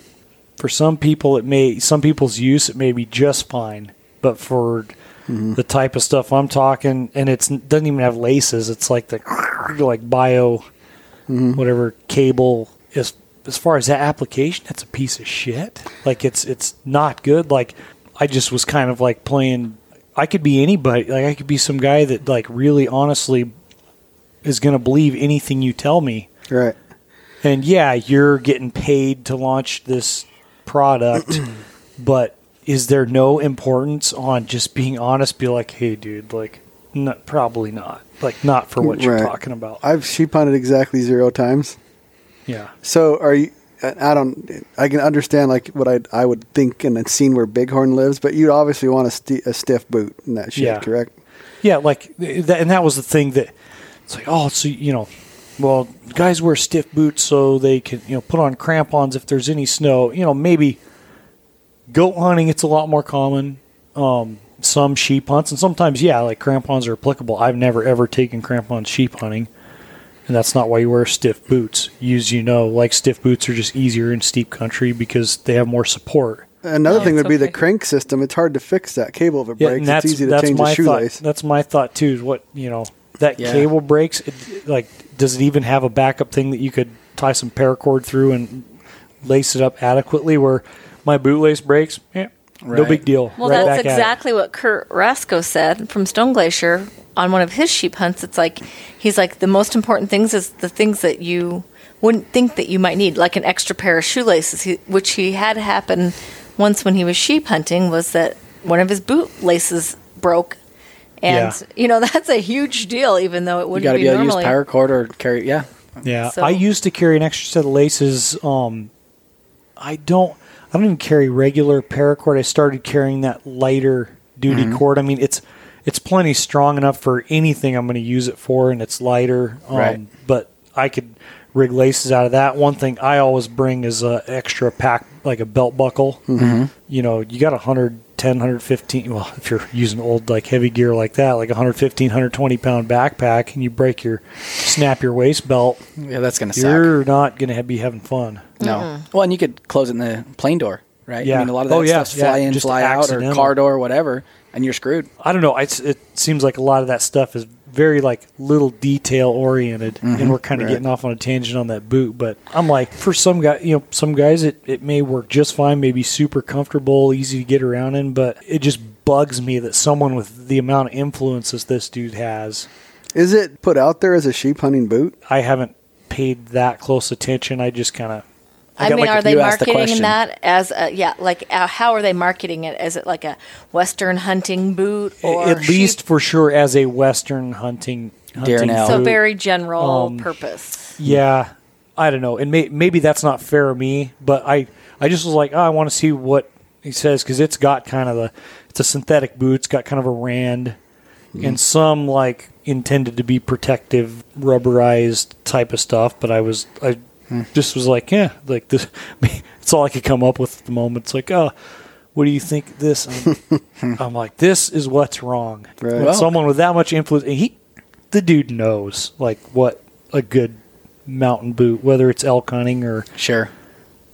for some people it may some people's use it may be just fine but for mm-hmm. the type of stuff I'm talking and it's doesn't even have laces it's like the like bio mm-hmm. whatever cable as as far as that application that's a piece of shit. Like it's it's not good. Like I just was kind of like playing I could be anybody like I could be some guy that like really honestly is going to believe anything you tell me Right. and yeah, you're getting paid to launch this product, but is there no importance on just being honest? Be like, hey, dude, like, not, probably not. Like, not for what you're talking about. I've sheep hunted exactly zero times. yeah. So are you? I don't. I can understand like what I I would think and then seen where Bighorn lives, but you'd obviously want a, sti a stiff boot in that shit, Yeah. correct? Yeah, like, th- and that was the thing that it's like, oh, so, you know, well, guys wear stiff boots so they can, you know, put on crampons if there's any snow. You know, maybe goat hunting, it's a lot more common. Um, some sheep hunts, and sometimes, yeah, like crampons are applicable. I've never ever taken crampons sheep hunting, and that's not why you wear stiff boots. As you know, like stiff boots are just easier in steep country because they have more support. Another Oh, thing would it's be the crank system. It's hard to fix that cable if it Yeah, breaks. it's easy to change my the shoelace. thought. That's my thought too. Is what you know that Yeah. cable breaks. It, like, does it even have a backup thing that you could tie some paracord through and lace it up adequately? Where my bootlace breaks, eh, yeah, no big deal. Well, right that's back exactly what Kurt Racicot said from Stone Glacier on one of his sheep hunts. It's like he's like the most important things is the things that you wouldn't think that you might need, like an extra pair of shoelaces, he, which he had happen once when he was sheep hunting. Was that one of his boot laces broke, and Yeah. you know that's a huge deal, even though it wouldn't got to be, be able to use normally. paracord or carry. Yeah, Yeah, So- I used to carry an extra set of laces. Um, I don't. I don't even carry regular paracord. I started carrying that lighter duty Mm-hmm. cord. I mean, it's it's plenty strong enough for anything I'm going to use it for, and it's lighter. Um, Right. But I could rig laces out of that. One thing I always bring is a extra pack, like a belt buckle. Mm-hmm. You know, you got a 110, 115. Well, if you're using old like heavy gear like that, like a 115, 120 pound backpack, and you break your snap your waist belt, yeah, that's gonna suck. you're not going to be having fun. No. Mm-hmm. Well, and you could close it in the plane door, right? Yeah. I mean, a lot of oh, that Oh, yeah, stuff's yeah, fly in, just fly out, or car door, or whatever, and you're screwed. I don't know. It's, it seems like a lot of that stuff is very like little detail oriented, and mm-hmm. we're kind of right. getting off on a tangent on that boot. But I'm like, for some guy, you know, some guys it it may work just fine, maybe super comfortable, easy to get around in, but it just bugs me that someone with the amount of influences this dude has, Is it put out there as a sheep hunting boot? I haven't paid that close attention. I just kind of. I, got mean, like are they asked the marketing that as a yeah? Like, uh, how are they marketing it? Is it like a Western hunting boot or At least for sure, as a Western hunting, hunting elk. so very general Um, purpose. Yeah, I don't know, and may, maybe that's not fair of me, but I I just was like, oh, I want to see what he says because it's got kind of the it's a synthetic boot, it's got kind of a rand, and some like intended to be protective, rubberized type of stuff. But I was I just was like, yeah, like this. It's all I could come up with at the moment. It's like, oh. What do you think this? I'm, I'm like, this is what's wrong. Right. Well- someone with that much influence, and he, the dude knows like what a good mountain boot, whether it's elk hunting or Sure.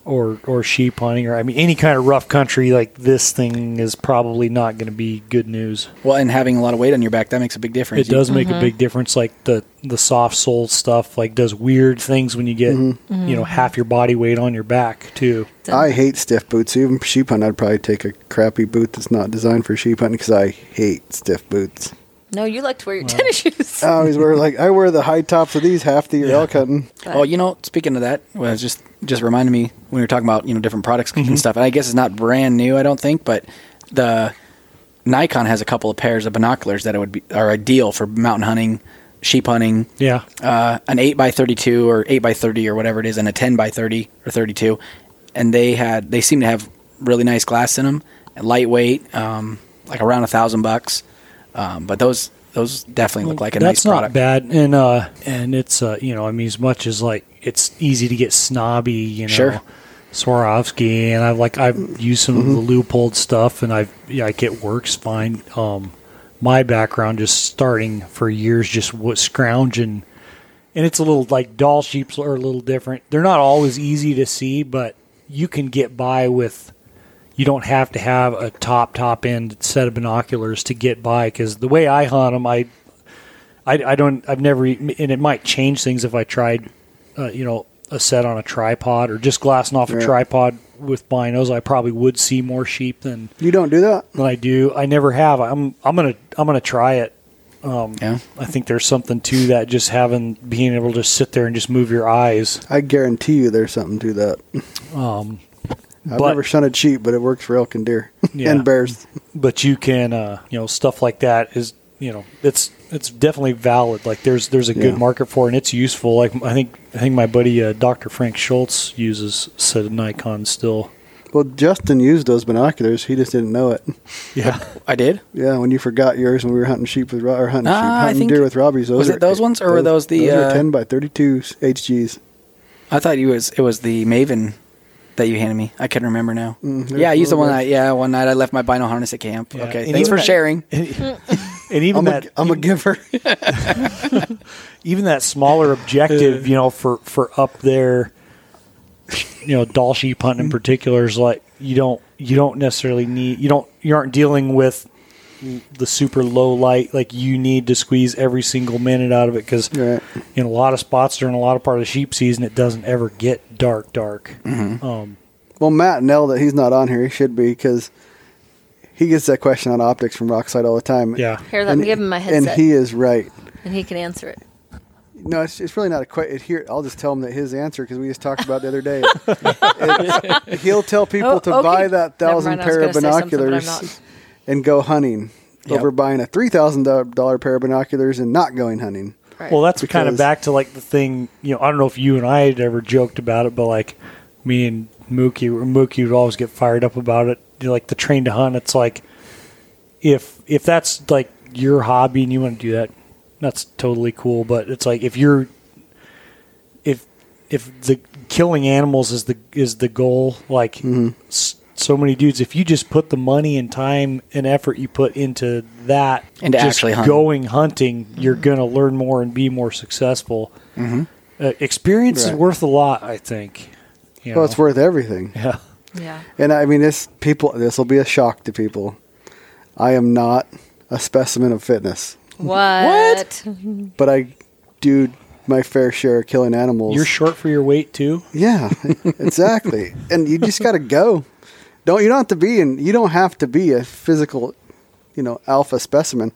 Or or sheep hunting or I mean any kind of rough country like this thing is probably not going to be good news. Well, and having a lot of weight on your back that makes a big difference. It does make a mm-hmm. big difference. Like the the soft sole stuff, like does weird things when you get mm-hmm. you know half your body weight on your back too. I hate stiff boots. Even for sheep hunting, I'd probably take a crappy boot that's not designed for sheep hunting because I hate stiff boots. No, you like to wear your tennis shoes. I always wear like I wear the high tops of these half the year yeah. elk hunting. Oh, you know, speaking of that, well, it just just reminded me when we were talking about you know different products Mm-hmm. and stuff. And I guess it's not brand new, I don't think, but the Nikon has a couple of pairs of binoculars that it would be are ideal for mountain hunting, sheep hunting. Yeah, Uh, an eight by thirty two or eight by thirty or whatever it is, and a ten by thirty or thirty two, and they had they seem to have really nice glass in them, and lightweight, um, like around a thousand bucks. Um, but those those definitely look like a that's nice not product. bad. And uh and it's uh you know I mean as much as like it's easy to get snobby, you know. Sure. Swarovski, and I've like I've used some of the Leupold stuff, and I've yeah, like it works fine. Um, my background just starting for years just was scrounging, and it's a little like Dall sheeps are a little different. They're not always easy to see, but you can get by with. You don't have to have a top top end set of binoculars to get by because the way I hunt them, I, I, I don't, I've never, and it might change things if I tried, uh, you know, a set on a tripod or just glassing off a tripod with binos. I probably would see more sheep than You don't do that? than I do. I never have. I'm, I'm gonna, I'm gonna try it. yeah. I think there's something to that. Just having being able to sit there and just move your eyes. I guarantee you there's something to that. Um, I've But- never shunted sheep, but it works for elk and deer Yeah. and bears. but you can, uh, you know, stuff like that is, you know, it's it's definitely valid. Like there's there's a good Yeah. market for it, and it's useful. Like I think I think my buddy uh, Dr. Frank Schultz uses a set of Nikon still. Well, Justin used those binoculars. He just didn't know it. Yeah. I did. Yeah, when you forgot yours when we were hunting sheep with Ro- or hunting, sheep, Ah, I hunting deer with Robbie's. Those was are- it those ones, or were those the, Those are uh, ten by thirty-two HGs. I thought you was it was the Maven that you handed me. I can't remember now. Mm, yeah, I used the one little night. Yeah, one night I left my bino harness at camp. Yeah. Okay, And thanks for that- sharing. And even I'm, that a, I'm a giver. even that smaller objective, you know, for for up there, you know, Dall sheep hunting in particular is like you don't you don't necessarily need you don't you aren't dealing with the super low light like you need to squeeze every single minute out of it because Right. in a lot of spots during a lot of part of the sheep season it doesn't ever get dark dark. Mm-hmm. Um, Well, Matt nailed that He's not on here. He should be because he gets that question on optics from Rokslide all the time. yeah, Here, let me give him my headset, and he is right. and he can answer it. No, it's, it's really not a question. Here, I'll just tell him that his answer because we just talked about it the other day. It's- he'll tell people Oh, to okay. buy that thousand mind, pair of gonna say something, but I'm binoculars not. And go hunting Yep. over buying a three thousand dollar pair of binoculars and not going hunting. Right. Well, that's kind of back to like the thing. You know, I don't know if you and I had ever joked about it, but like me and Mookie, Mookie would always get fired up about it. You know, like the train to hunt. It's like if if that's like your hobby and you want to do that, that's totally cool. But it's like if you're if if the killing animals is the is the goal, like Mm-hmm. s- so many dudes, if you just put the money and time and effort you put into that, and just actually hunting. going hunting, you're going to learn more and be more successful. Uh, experience is worth a lot, I think. You Well, it's worth everything. Yeah. yeah. And I mean, this people. This will be a shock to people. I am not a specimen of fitness, What? but I do my fair share of killing animals. You're short for your weight too. Yeah, exactly. and you just got to go. Don't you don't have to be and you don't have to be a physical, you know, alpha specimen.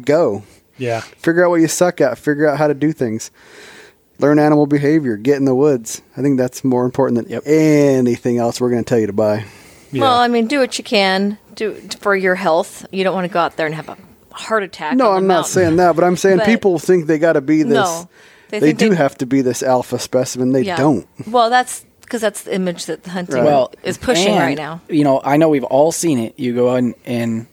Go. Yeah. Figure out what you suck at. Figure out how to do things. Learn animal behavior. Get in the woods. I think that's more important than Yep. anything else we're going to tell you to buy. Yeah. Well, I mean, do what you can do for your health. You don't want to go out there and have a heart attack. No, I'm not saying that, but I'm saying But- people think they got to be this. No, they, they do they- have to be this alpha specimen. They Yeah. don't. Well, that's because that's the image that the hunting Well, is pushing and, right now. You know, I know we've all seen it. You go and and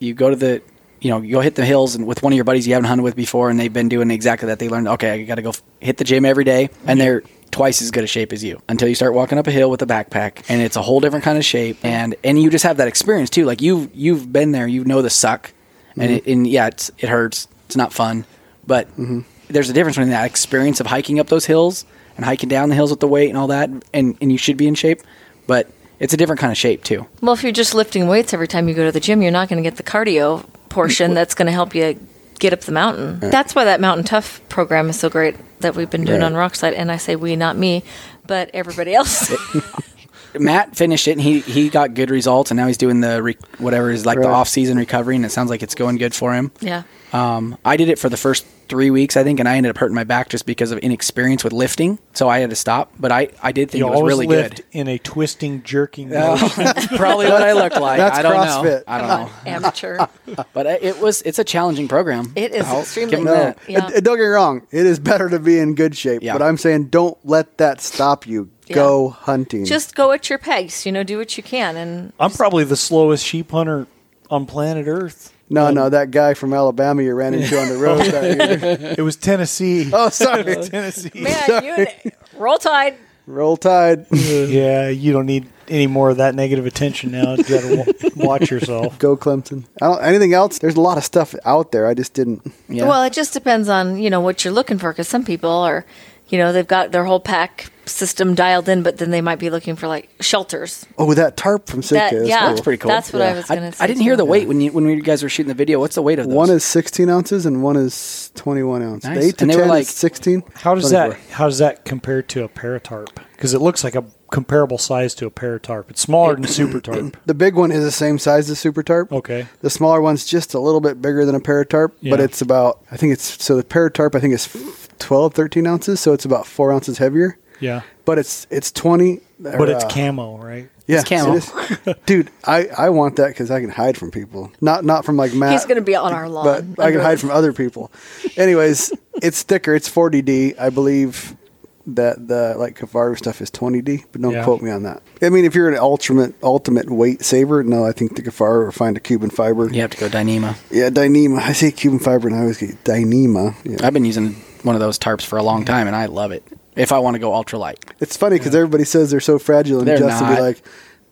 you go to the, you know, you go hit the hills and with one of your buddies you haven't hunted with before, and they've been doing exactly that. They learned, okay, I got to go f- hit the gym every day, and they're twice as good a shape as you until you start walking up a hill with a backpack, and it's a whole different kind of shape, and and you just have that experience too. Like you you've been there, you know the suck, and it, mm-hmm. and yeah, it's, it hurts. It's not fun, but mm-hmm. there's a difference between that experience of hiking up those hills and hiking down the hills with the weight and all that, and and you should be in shape, but it's a different kind of shape too. Well, if you're just lifting weights every time you go to the gym, you're not going to get the cardio portion that's going to help you get up the mountain. That's why that Mountain Tough program is so great that we've been doing Right. on Rokslide. And I say we, not me, but everybody else. Matt finished it and he he got good results and now he's doing the re- whatever is like the Right. off season recovery and it sounds like it's going good for him. yeah. Um, I did it for the first three weeks I think and I ended up hurting my back just because of inexperience with lifting, so I had to stop. But I I did think You it was really lift good. in a twisting, jerking. Motion. that's probably what I look like. That's I don't CrossFit. know. I don't know. Amateur. But it it was it's a challenging program. It is I'll extremely- No. Yeah. and- and don't get me wrong. It is better to be in good shape, Yeah. but I'm saying don't let that stop you. Yeah. Go hunting. just go at your pace, you know, do what you can. And I'm probably the slowest sheep hunter on planet Earth. No, no, that guy from Alabama you ran into on the road that year. It was Tennessee. Oh, sorry. Tennessee. man, you, roll tide. Roll Tide. yeah, you don't need any more of that negative attention now. You got to watch yourself. Go Clemson. I don't. Anything else? There's a lot of stuff out there. I just didn't. Yeah. Well, it just depends on you know what you're looking for because some people are, you know, they've got their whole pack system dialed in, but then they might be looking for like shelters. Oh, that tarp from Sitka. That- is yeah, cool. That's pretty cool. That's what Yeah. I was going to say. I didn't hear the weight when you when you guys were shooting the video. What's the weight of those? One is 16 ounces and one is 21 ounces. Nice. 8 to And they 10 were like- is 16. How does 24. that? How does that compare to a paratarp? Because it looks like a comparable size to a paratarp. It's smaller than a super tarp. The big one is the same size as Super Tarp. Okay. The smaller one's just a little bit bigger than a Paratarp, but Yeah. it's about, I think it's, so the Paratarp, I think is 12, 13 ounces, so it's about four ounces heavier. Yeah. But it's it's 20. But it's uh, camo, right? Yeah, It's camo. it is. Dude, I, I want that because I can hide from people. Not not from like Matt. He's going to be on our lawn. but I can hide from other people. Anyways, it's thicker. It's 40D, I believe. That the like Kafaru stuff is 20D, but don't Yeah. quote me on that. I mean, if you're an ultimate ultimate weight saver, no, I think the Kafaru or find a Cuben fiber. You have to go Dyneema. Yeah, Dyneema. I say Cuben fiber, and I always get Dyneema. Yeah. I've been using one of those tarps for a long time, and I love it. If I want to go ultralight, It's funny because everybody says they're so fragile, and They're Justin be like,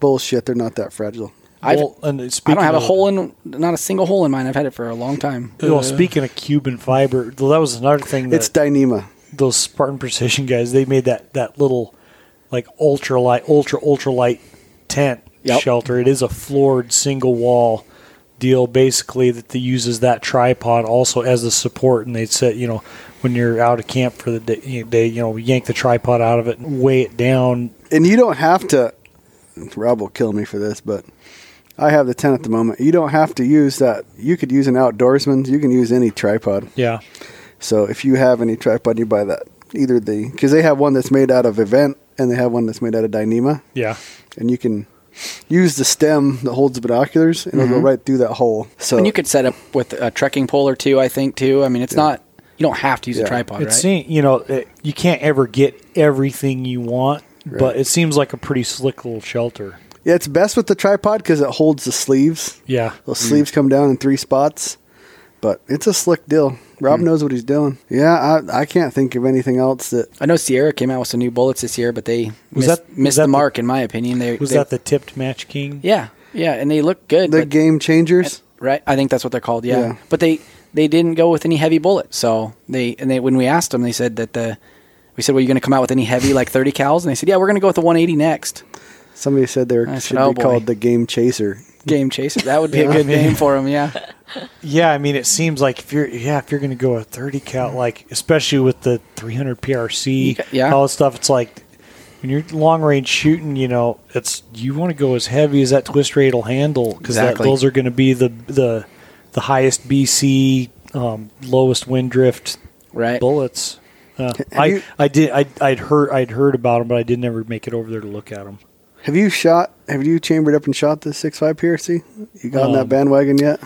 "Bullshit, they're not that fragile." I've- Well, and I don't have a of- hole in, not a single hole in mine. I've had it for a long time. Well, speaking of Cuben fiber, that was another thing that It's Dyneema. Those Spartan Precision guys they made that that little like ultra light, ultra ultra light tent Yep. shelter. It is a floored single wall deal, basically that they uses that tripod also as a support, and they set you know when you're out of camp for the day, they you know yank the tripod out of it and weigh it down. And you don't have to. Rob will kill me for this, but I have the 10 at the moment. You don't have to use that. You could use an outdoorsman. You can use any tripod. Yeah, So if you have any tripod, you buy that. Either the because they have one that's made out of eVent and they have one that's made out of Dyneema, yeah. and you can use the stem that holds the binoculars and it'll go mm-hmm. right through that hole. So And you could set up with a trekking pole or two, I think, too. I mean, it's not, you don't have to use Yeah. a tripod, It right? seems you know it, you can't ever get everything you want, but it seems like a pretty slick little shelter. yeah, it's best with the tripod because it holds the sleeves. Yeah, Those sleeves come down in three spots, but it's a slick deal. Rob hmm. knows what he's doing. Yeah, I, I can't think of anything else that I know Sierra came out with some new bullets this year, but they Was missed, that- was missed that the the- mark, in my opinion. They, was they- that the tipped match king? Yeah, yeah, and they look good. the but- game changers. right? I think that's what they're called. Yeah. Yeah. But they they didn't go with any heavy bullets. So they and they when we asked them, they said that the we said, "Well, you're going to come out with any heavy like 30 cals?" And they said, "Yeah, we're going to go with the 180 next." Somebody said they I should said, "Oh, be boy." called the game chaser. Game chaser. That would be a good name for them. Yeah. Yeah, I mean, it seems like if you're yeah, if you're going to go a 30 cal, like especially with the 300 PRC, Yeah. all this stuff, it's like when you're long range shooting, you know, it's you want to go as heavy as that twist rate will handle because Exactly. those are going to be the the the highest BC, um, lowest wind drift Right. bullets. Uh, I you- I did I I'd heard I'd heard about them, but I did never make it over there to look at them. Have you shot? Have you chambered up and shot the six five PRC? You got on that Um, bandwagon yet?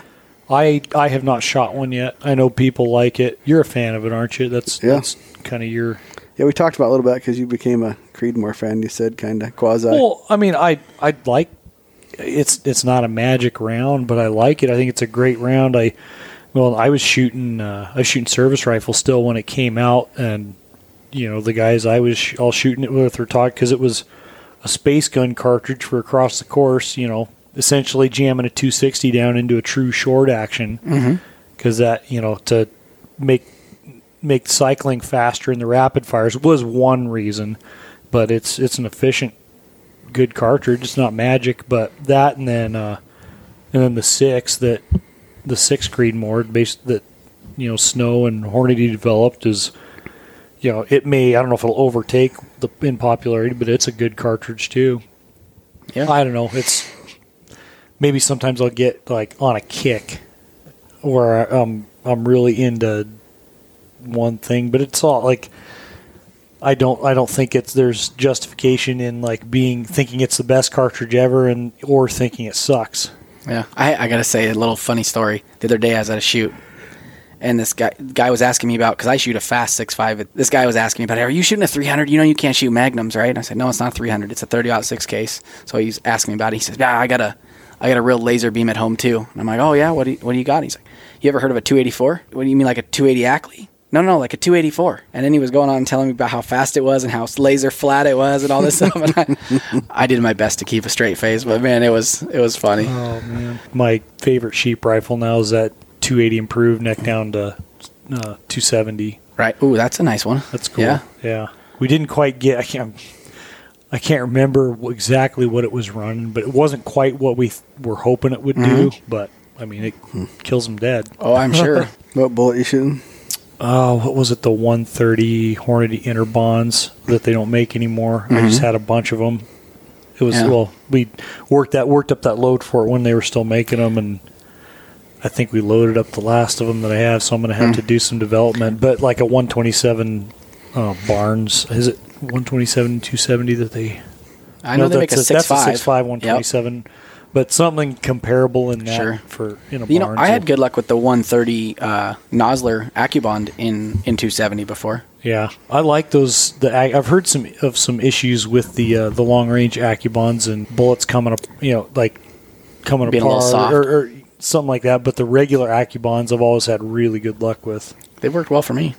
I I have not shot one yet. I know people like it. You're a fan of it, aren't you? That's Yeah. that's kind of your Yeah, we talked about it a little bit because you became a Creedmoor fan. You said kind of quasi. Well, I mean, I I like it's it's not a magic round, but I like it. I think it's a great round. I well, I was shooting uh, I was shooting service rifle still when it came out, and you know the guys I was sh- all shooting it with were talking because it was a space gun cartridge for across the course. You know, essentially jamming a 260 down into a true short action because that you know to make make cycling faster in the rapid fires was one reason, but it's it's an efficient, good cartridge. It's not magic, but that and then uh, and then the six that the six Creedmoor based that you know Snow and Hornady developed is you know it may I don't know if it'll overtake the in popularity, but it's a good cartridge too. Yeah. I don't know. It's maybe sometimes I'll get like on a kick where um I'm really into one thing, but it's all like I don't I don't think it's there's justification in like being thinking it's the best cartridge ever and or thinking it sucks. Yeah, I, I gotta say a little funny story. The other day I was at a shoot, and this guy guy was asking me about because I shoot a fast six five. This guy was asking me about, are you shooting a three hundred? You know you can't shoot magnums, right? And I said, no, it's not three hundred. It's a thirty out six case. So he's asking me about it. He says, yeah, I got a I got a real laser beam at home too. And I'm like, oh yeah, what do you, what do you got? He's like, you ever heard of a two eighty four? What do you mean like a two eighty Ackley? No, no, like a 284. And then he was going on and telling me about how fast it was and how laser flat it was and all this stuff. And I, I did my best to keep a straight face, but man, it was it was funny. Oh man, my favorite sheep rifle now is that 280 improved neck down to uh, 270. Right. Ooh, that's a nice one. That's cool. Yeah. yeah. We didn't quite get. I can't. I can't remember exactly what it was running, but it wasn't quite what we th- were hoping it would do. Mm-hmm. But I mean, it kills them dead. Oh, I'm sure. what bullet you shooting? Oh, what was it? The 130 Hornady InterBonds that they don't make anymore. I just mm-hmm. had a bunch of them. It was Yeah. well, we worked that worked up that load for it when they were still making them, and I think we loaded up the last of them that I have. So I'm going to have mm. to do some development. But like a 127 uh, Barnes, is it 127 270 that they? I know No, they make a that's six that's five. a six five one twenty seven but something comparable in that Sure. for in a You know, barn. I had good luck with the 130 uh, Nosler AccuBond in in 270 before. Yeah, I like those. The I've heard some of some issues with the uh, the long range Accubonds and bullets coming up. You know, like coming Being apart. Or, or something like that. But the regular Accubonds, I've always had really good luck with. They worked well for me.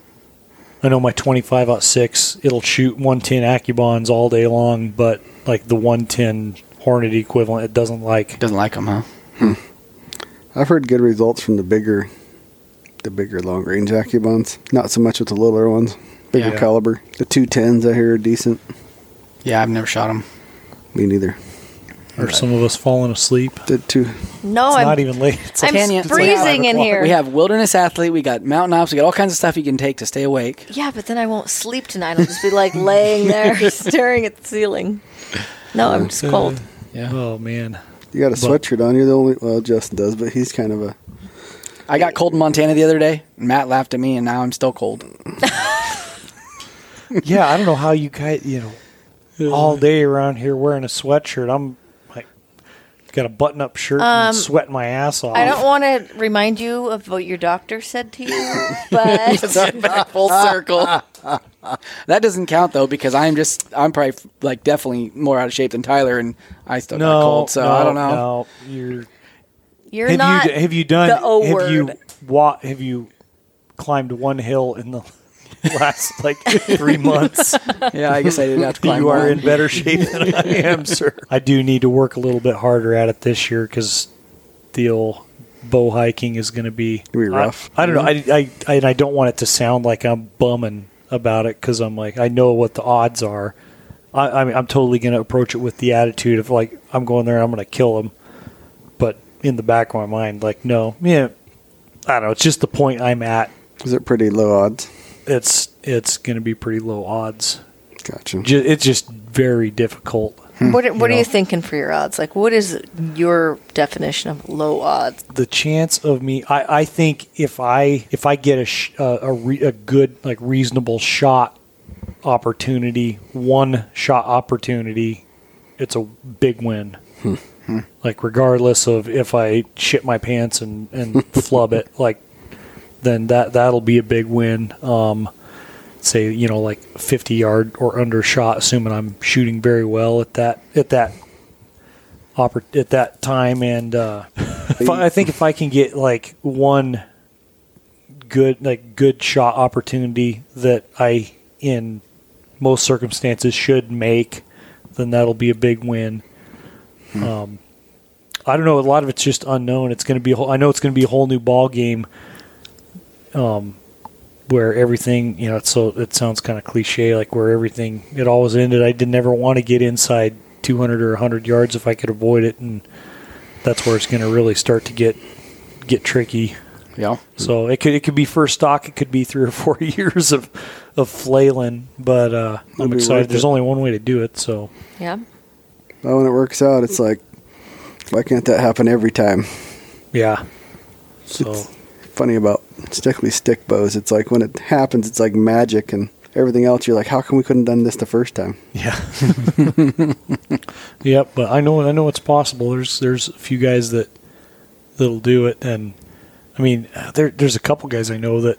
I know my 25 out six, it'll shoot 110 Accubonds all day long, but like the 110 Hornady equivalent, it doesn't like. Doesn't like them, huh? Hmm. I've heard good results from the bigger, the bigger long range Accubonds. Not so much with the littler ones. Bigger Yeah. caliber. The two tens I hear are decent. Yeah, I've never shot them. Me neither. Are some of us falling asleep? Did too. No, It's I'm not even late. It's I'm Tanya, it's like freezing five in here. We have wilderness athlete, we got mountain ops, we got all kinds of stuff you can take to stay awake. Yeah, but then I won't sleep tonight. I'll just be like laying there staring at the ceiling. No, I'm just uh, cold. Yeah. Oh man. You got a sweatshirt on. You're the only. Well, Justin does, but he's kind of a. I got cold in Montana the other day. Matt laughed at me, and now I'm still cold. yeah, I don't know how you guys, you know, all day around here wearing a sweatshirt. I'm like, got a button up shirt and um, sweating my ass off. I don't want to remind you of what your doctor said to you, but Back full circle. that doesn't count though because I'm just I'm probably like definitely more out of shape than Tyler, and I still got no, cold. So no, I don't know. No, you're. you're have not. you have you done? the O have you word. wa- Have you climbed one hill in the last like three months? Yeah, I guess I didn't have to climb you are one. in better shape than I am, sir. I do need to work a little bit harder at it this year because the old bow hiking is going to be Gonna be rough. I, I don't know. Mm-hmm. I, I, I and I don't want it to sound like I'm bumming about it because I'm like I know what the odds are. I, I mean, I'm totally going to approach it with the attitude of like I'm going there and I'm going to kill him, but in the back of my mind, like no, yeah, I don't know. It's just the point I'm at. Is it pretty low odds? It's it's going to be pretty low odds. Gotcha. Ju- It's just very difficult. what are, what you are you thinking for your odds? Like, what is your definition of low odds? the chance of me I, I think if I if I get a sh- uh, a, re, a good like reasonable shot opportunity one shot opportunity it's a big win like regardless of if I shit my pants and and flub it like then that that'll be a big win. Um say you know like 50 yard or under shot assuming I'm shooting very well at that at that oppor- at that time. And uh if I, I think if I can get like one good like good shot opportunity that I in most circumstances should make then that'll be a big win. Um I don't know. A lot of it's just unknown. It's going to be a whole, I know it's going to be a whole new ball game um where everything you know it's so it sounds kind of cliche like where everything it always ended I did never want to get inside 200 or 100 yards if I could avoid it and that's where it's going to really start to get get tricky Yeah. so it could it could be first stock it could be 3 or 4 years of of flailing but uh I'm excited worth there's it. only one way to do it so Yeah. Well, when it works out, it's like, why can't that happen every time? yeah so It's funny about strictly stick bows. It's like when it happens, it's like magic, and everything else, you're like, how come we couldn't done this the first time? Yeah. yep, but I know I know it's possible. There's there's a few guys that that'll do it, and I mean there there's a couple guys I know that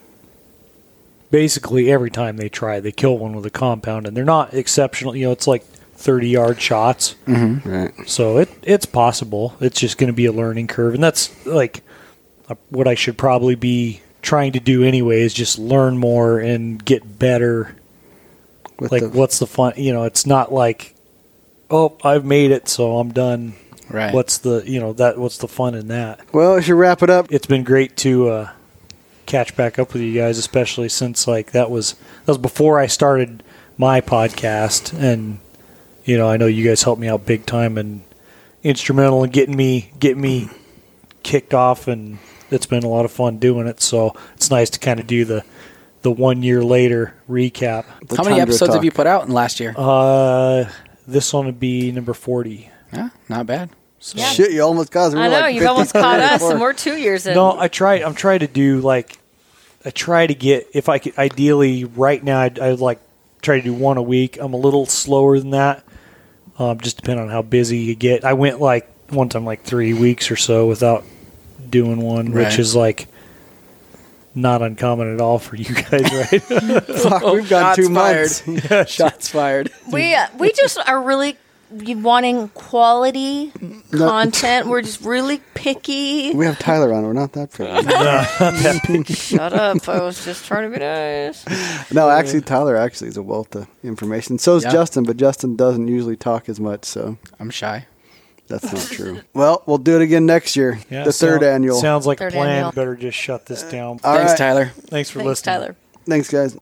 basically every time they try, they kill one with a compound, and they're not exceptional. You know, it's like 30 yard shots, mm-hmm. Right. so it it's possible. It's just going to be a learning curve, and that's like what I should probably be trying to do anyway is just learn more and get better With like the, what's the fun you know it's not like oh i've made it so i'm done Right. what's the you know that what's the fun in that Well, we should wrap it up. it's been great to uh catch back up with you guys especially since like that was that was before i started my podcast and you know i know you guys helped me out big time and instrumental in getting me getting me kicked off and it's been a lot of fun doing it so it's nice to kind of do the the one year later recap The How many episodes talk. have you put out in last year? uh, this one would be number forty. yeah, not bad. So. Yeah. Shit, you almost got us. We I know like you've almost caught us, and we're two years in. No, I try. I'm trying to do like, I try to get if I could. Ideally, right now, I'd, I'd like try to do one a week. I'm a little slower than that, um, just depending on how busy you get. I went like one time like three weeks or so without doing one, Right. which is like not uncommon at all for you guys, right? Fuck, we've got two fired. months. Shots fired. We uh, we just are really wanting quality content. We're just really picky. We have Tyler on. We're not that picky. Shut up! I was just trying to be nice. no, actually, Tyler actually is a wealth of information. So is Yeah. Justin, but Justin doesn't usually talk as much, so I'm shy. That's not true. well, we'll do it again next year. Yeah, the third sound- annual. Sounds like Third a plan. annual. Better just shut this down. All Thanks, right. Tyler. Thanks for Thanks, listening. Tyler. Thanks, guys.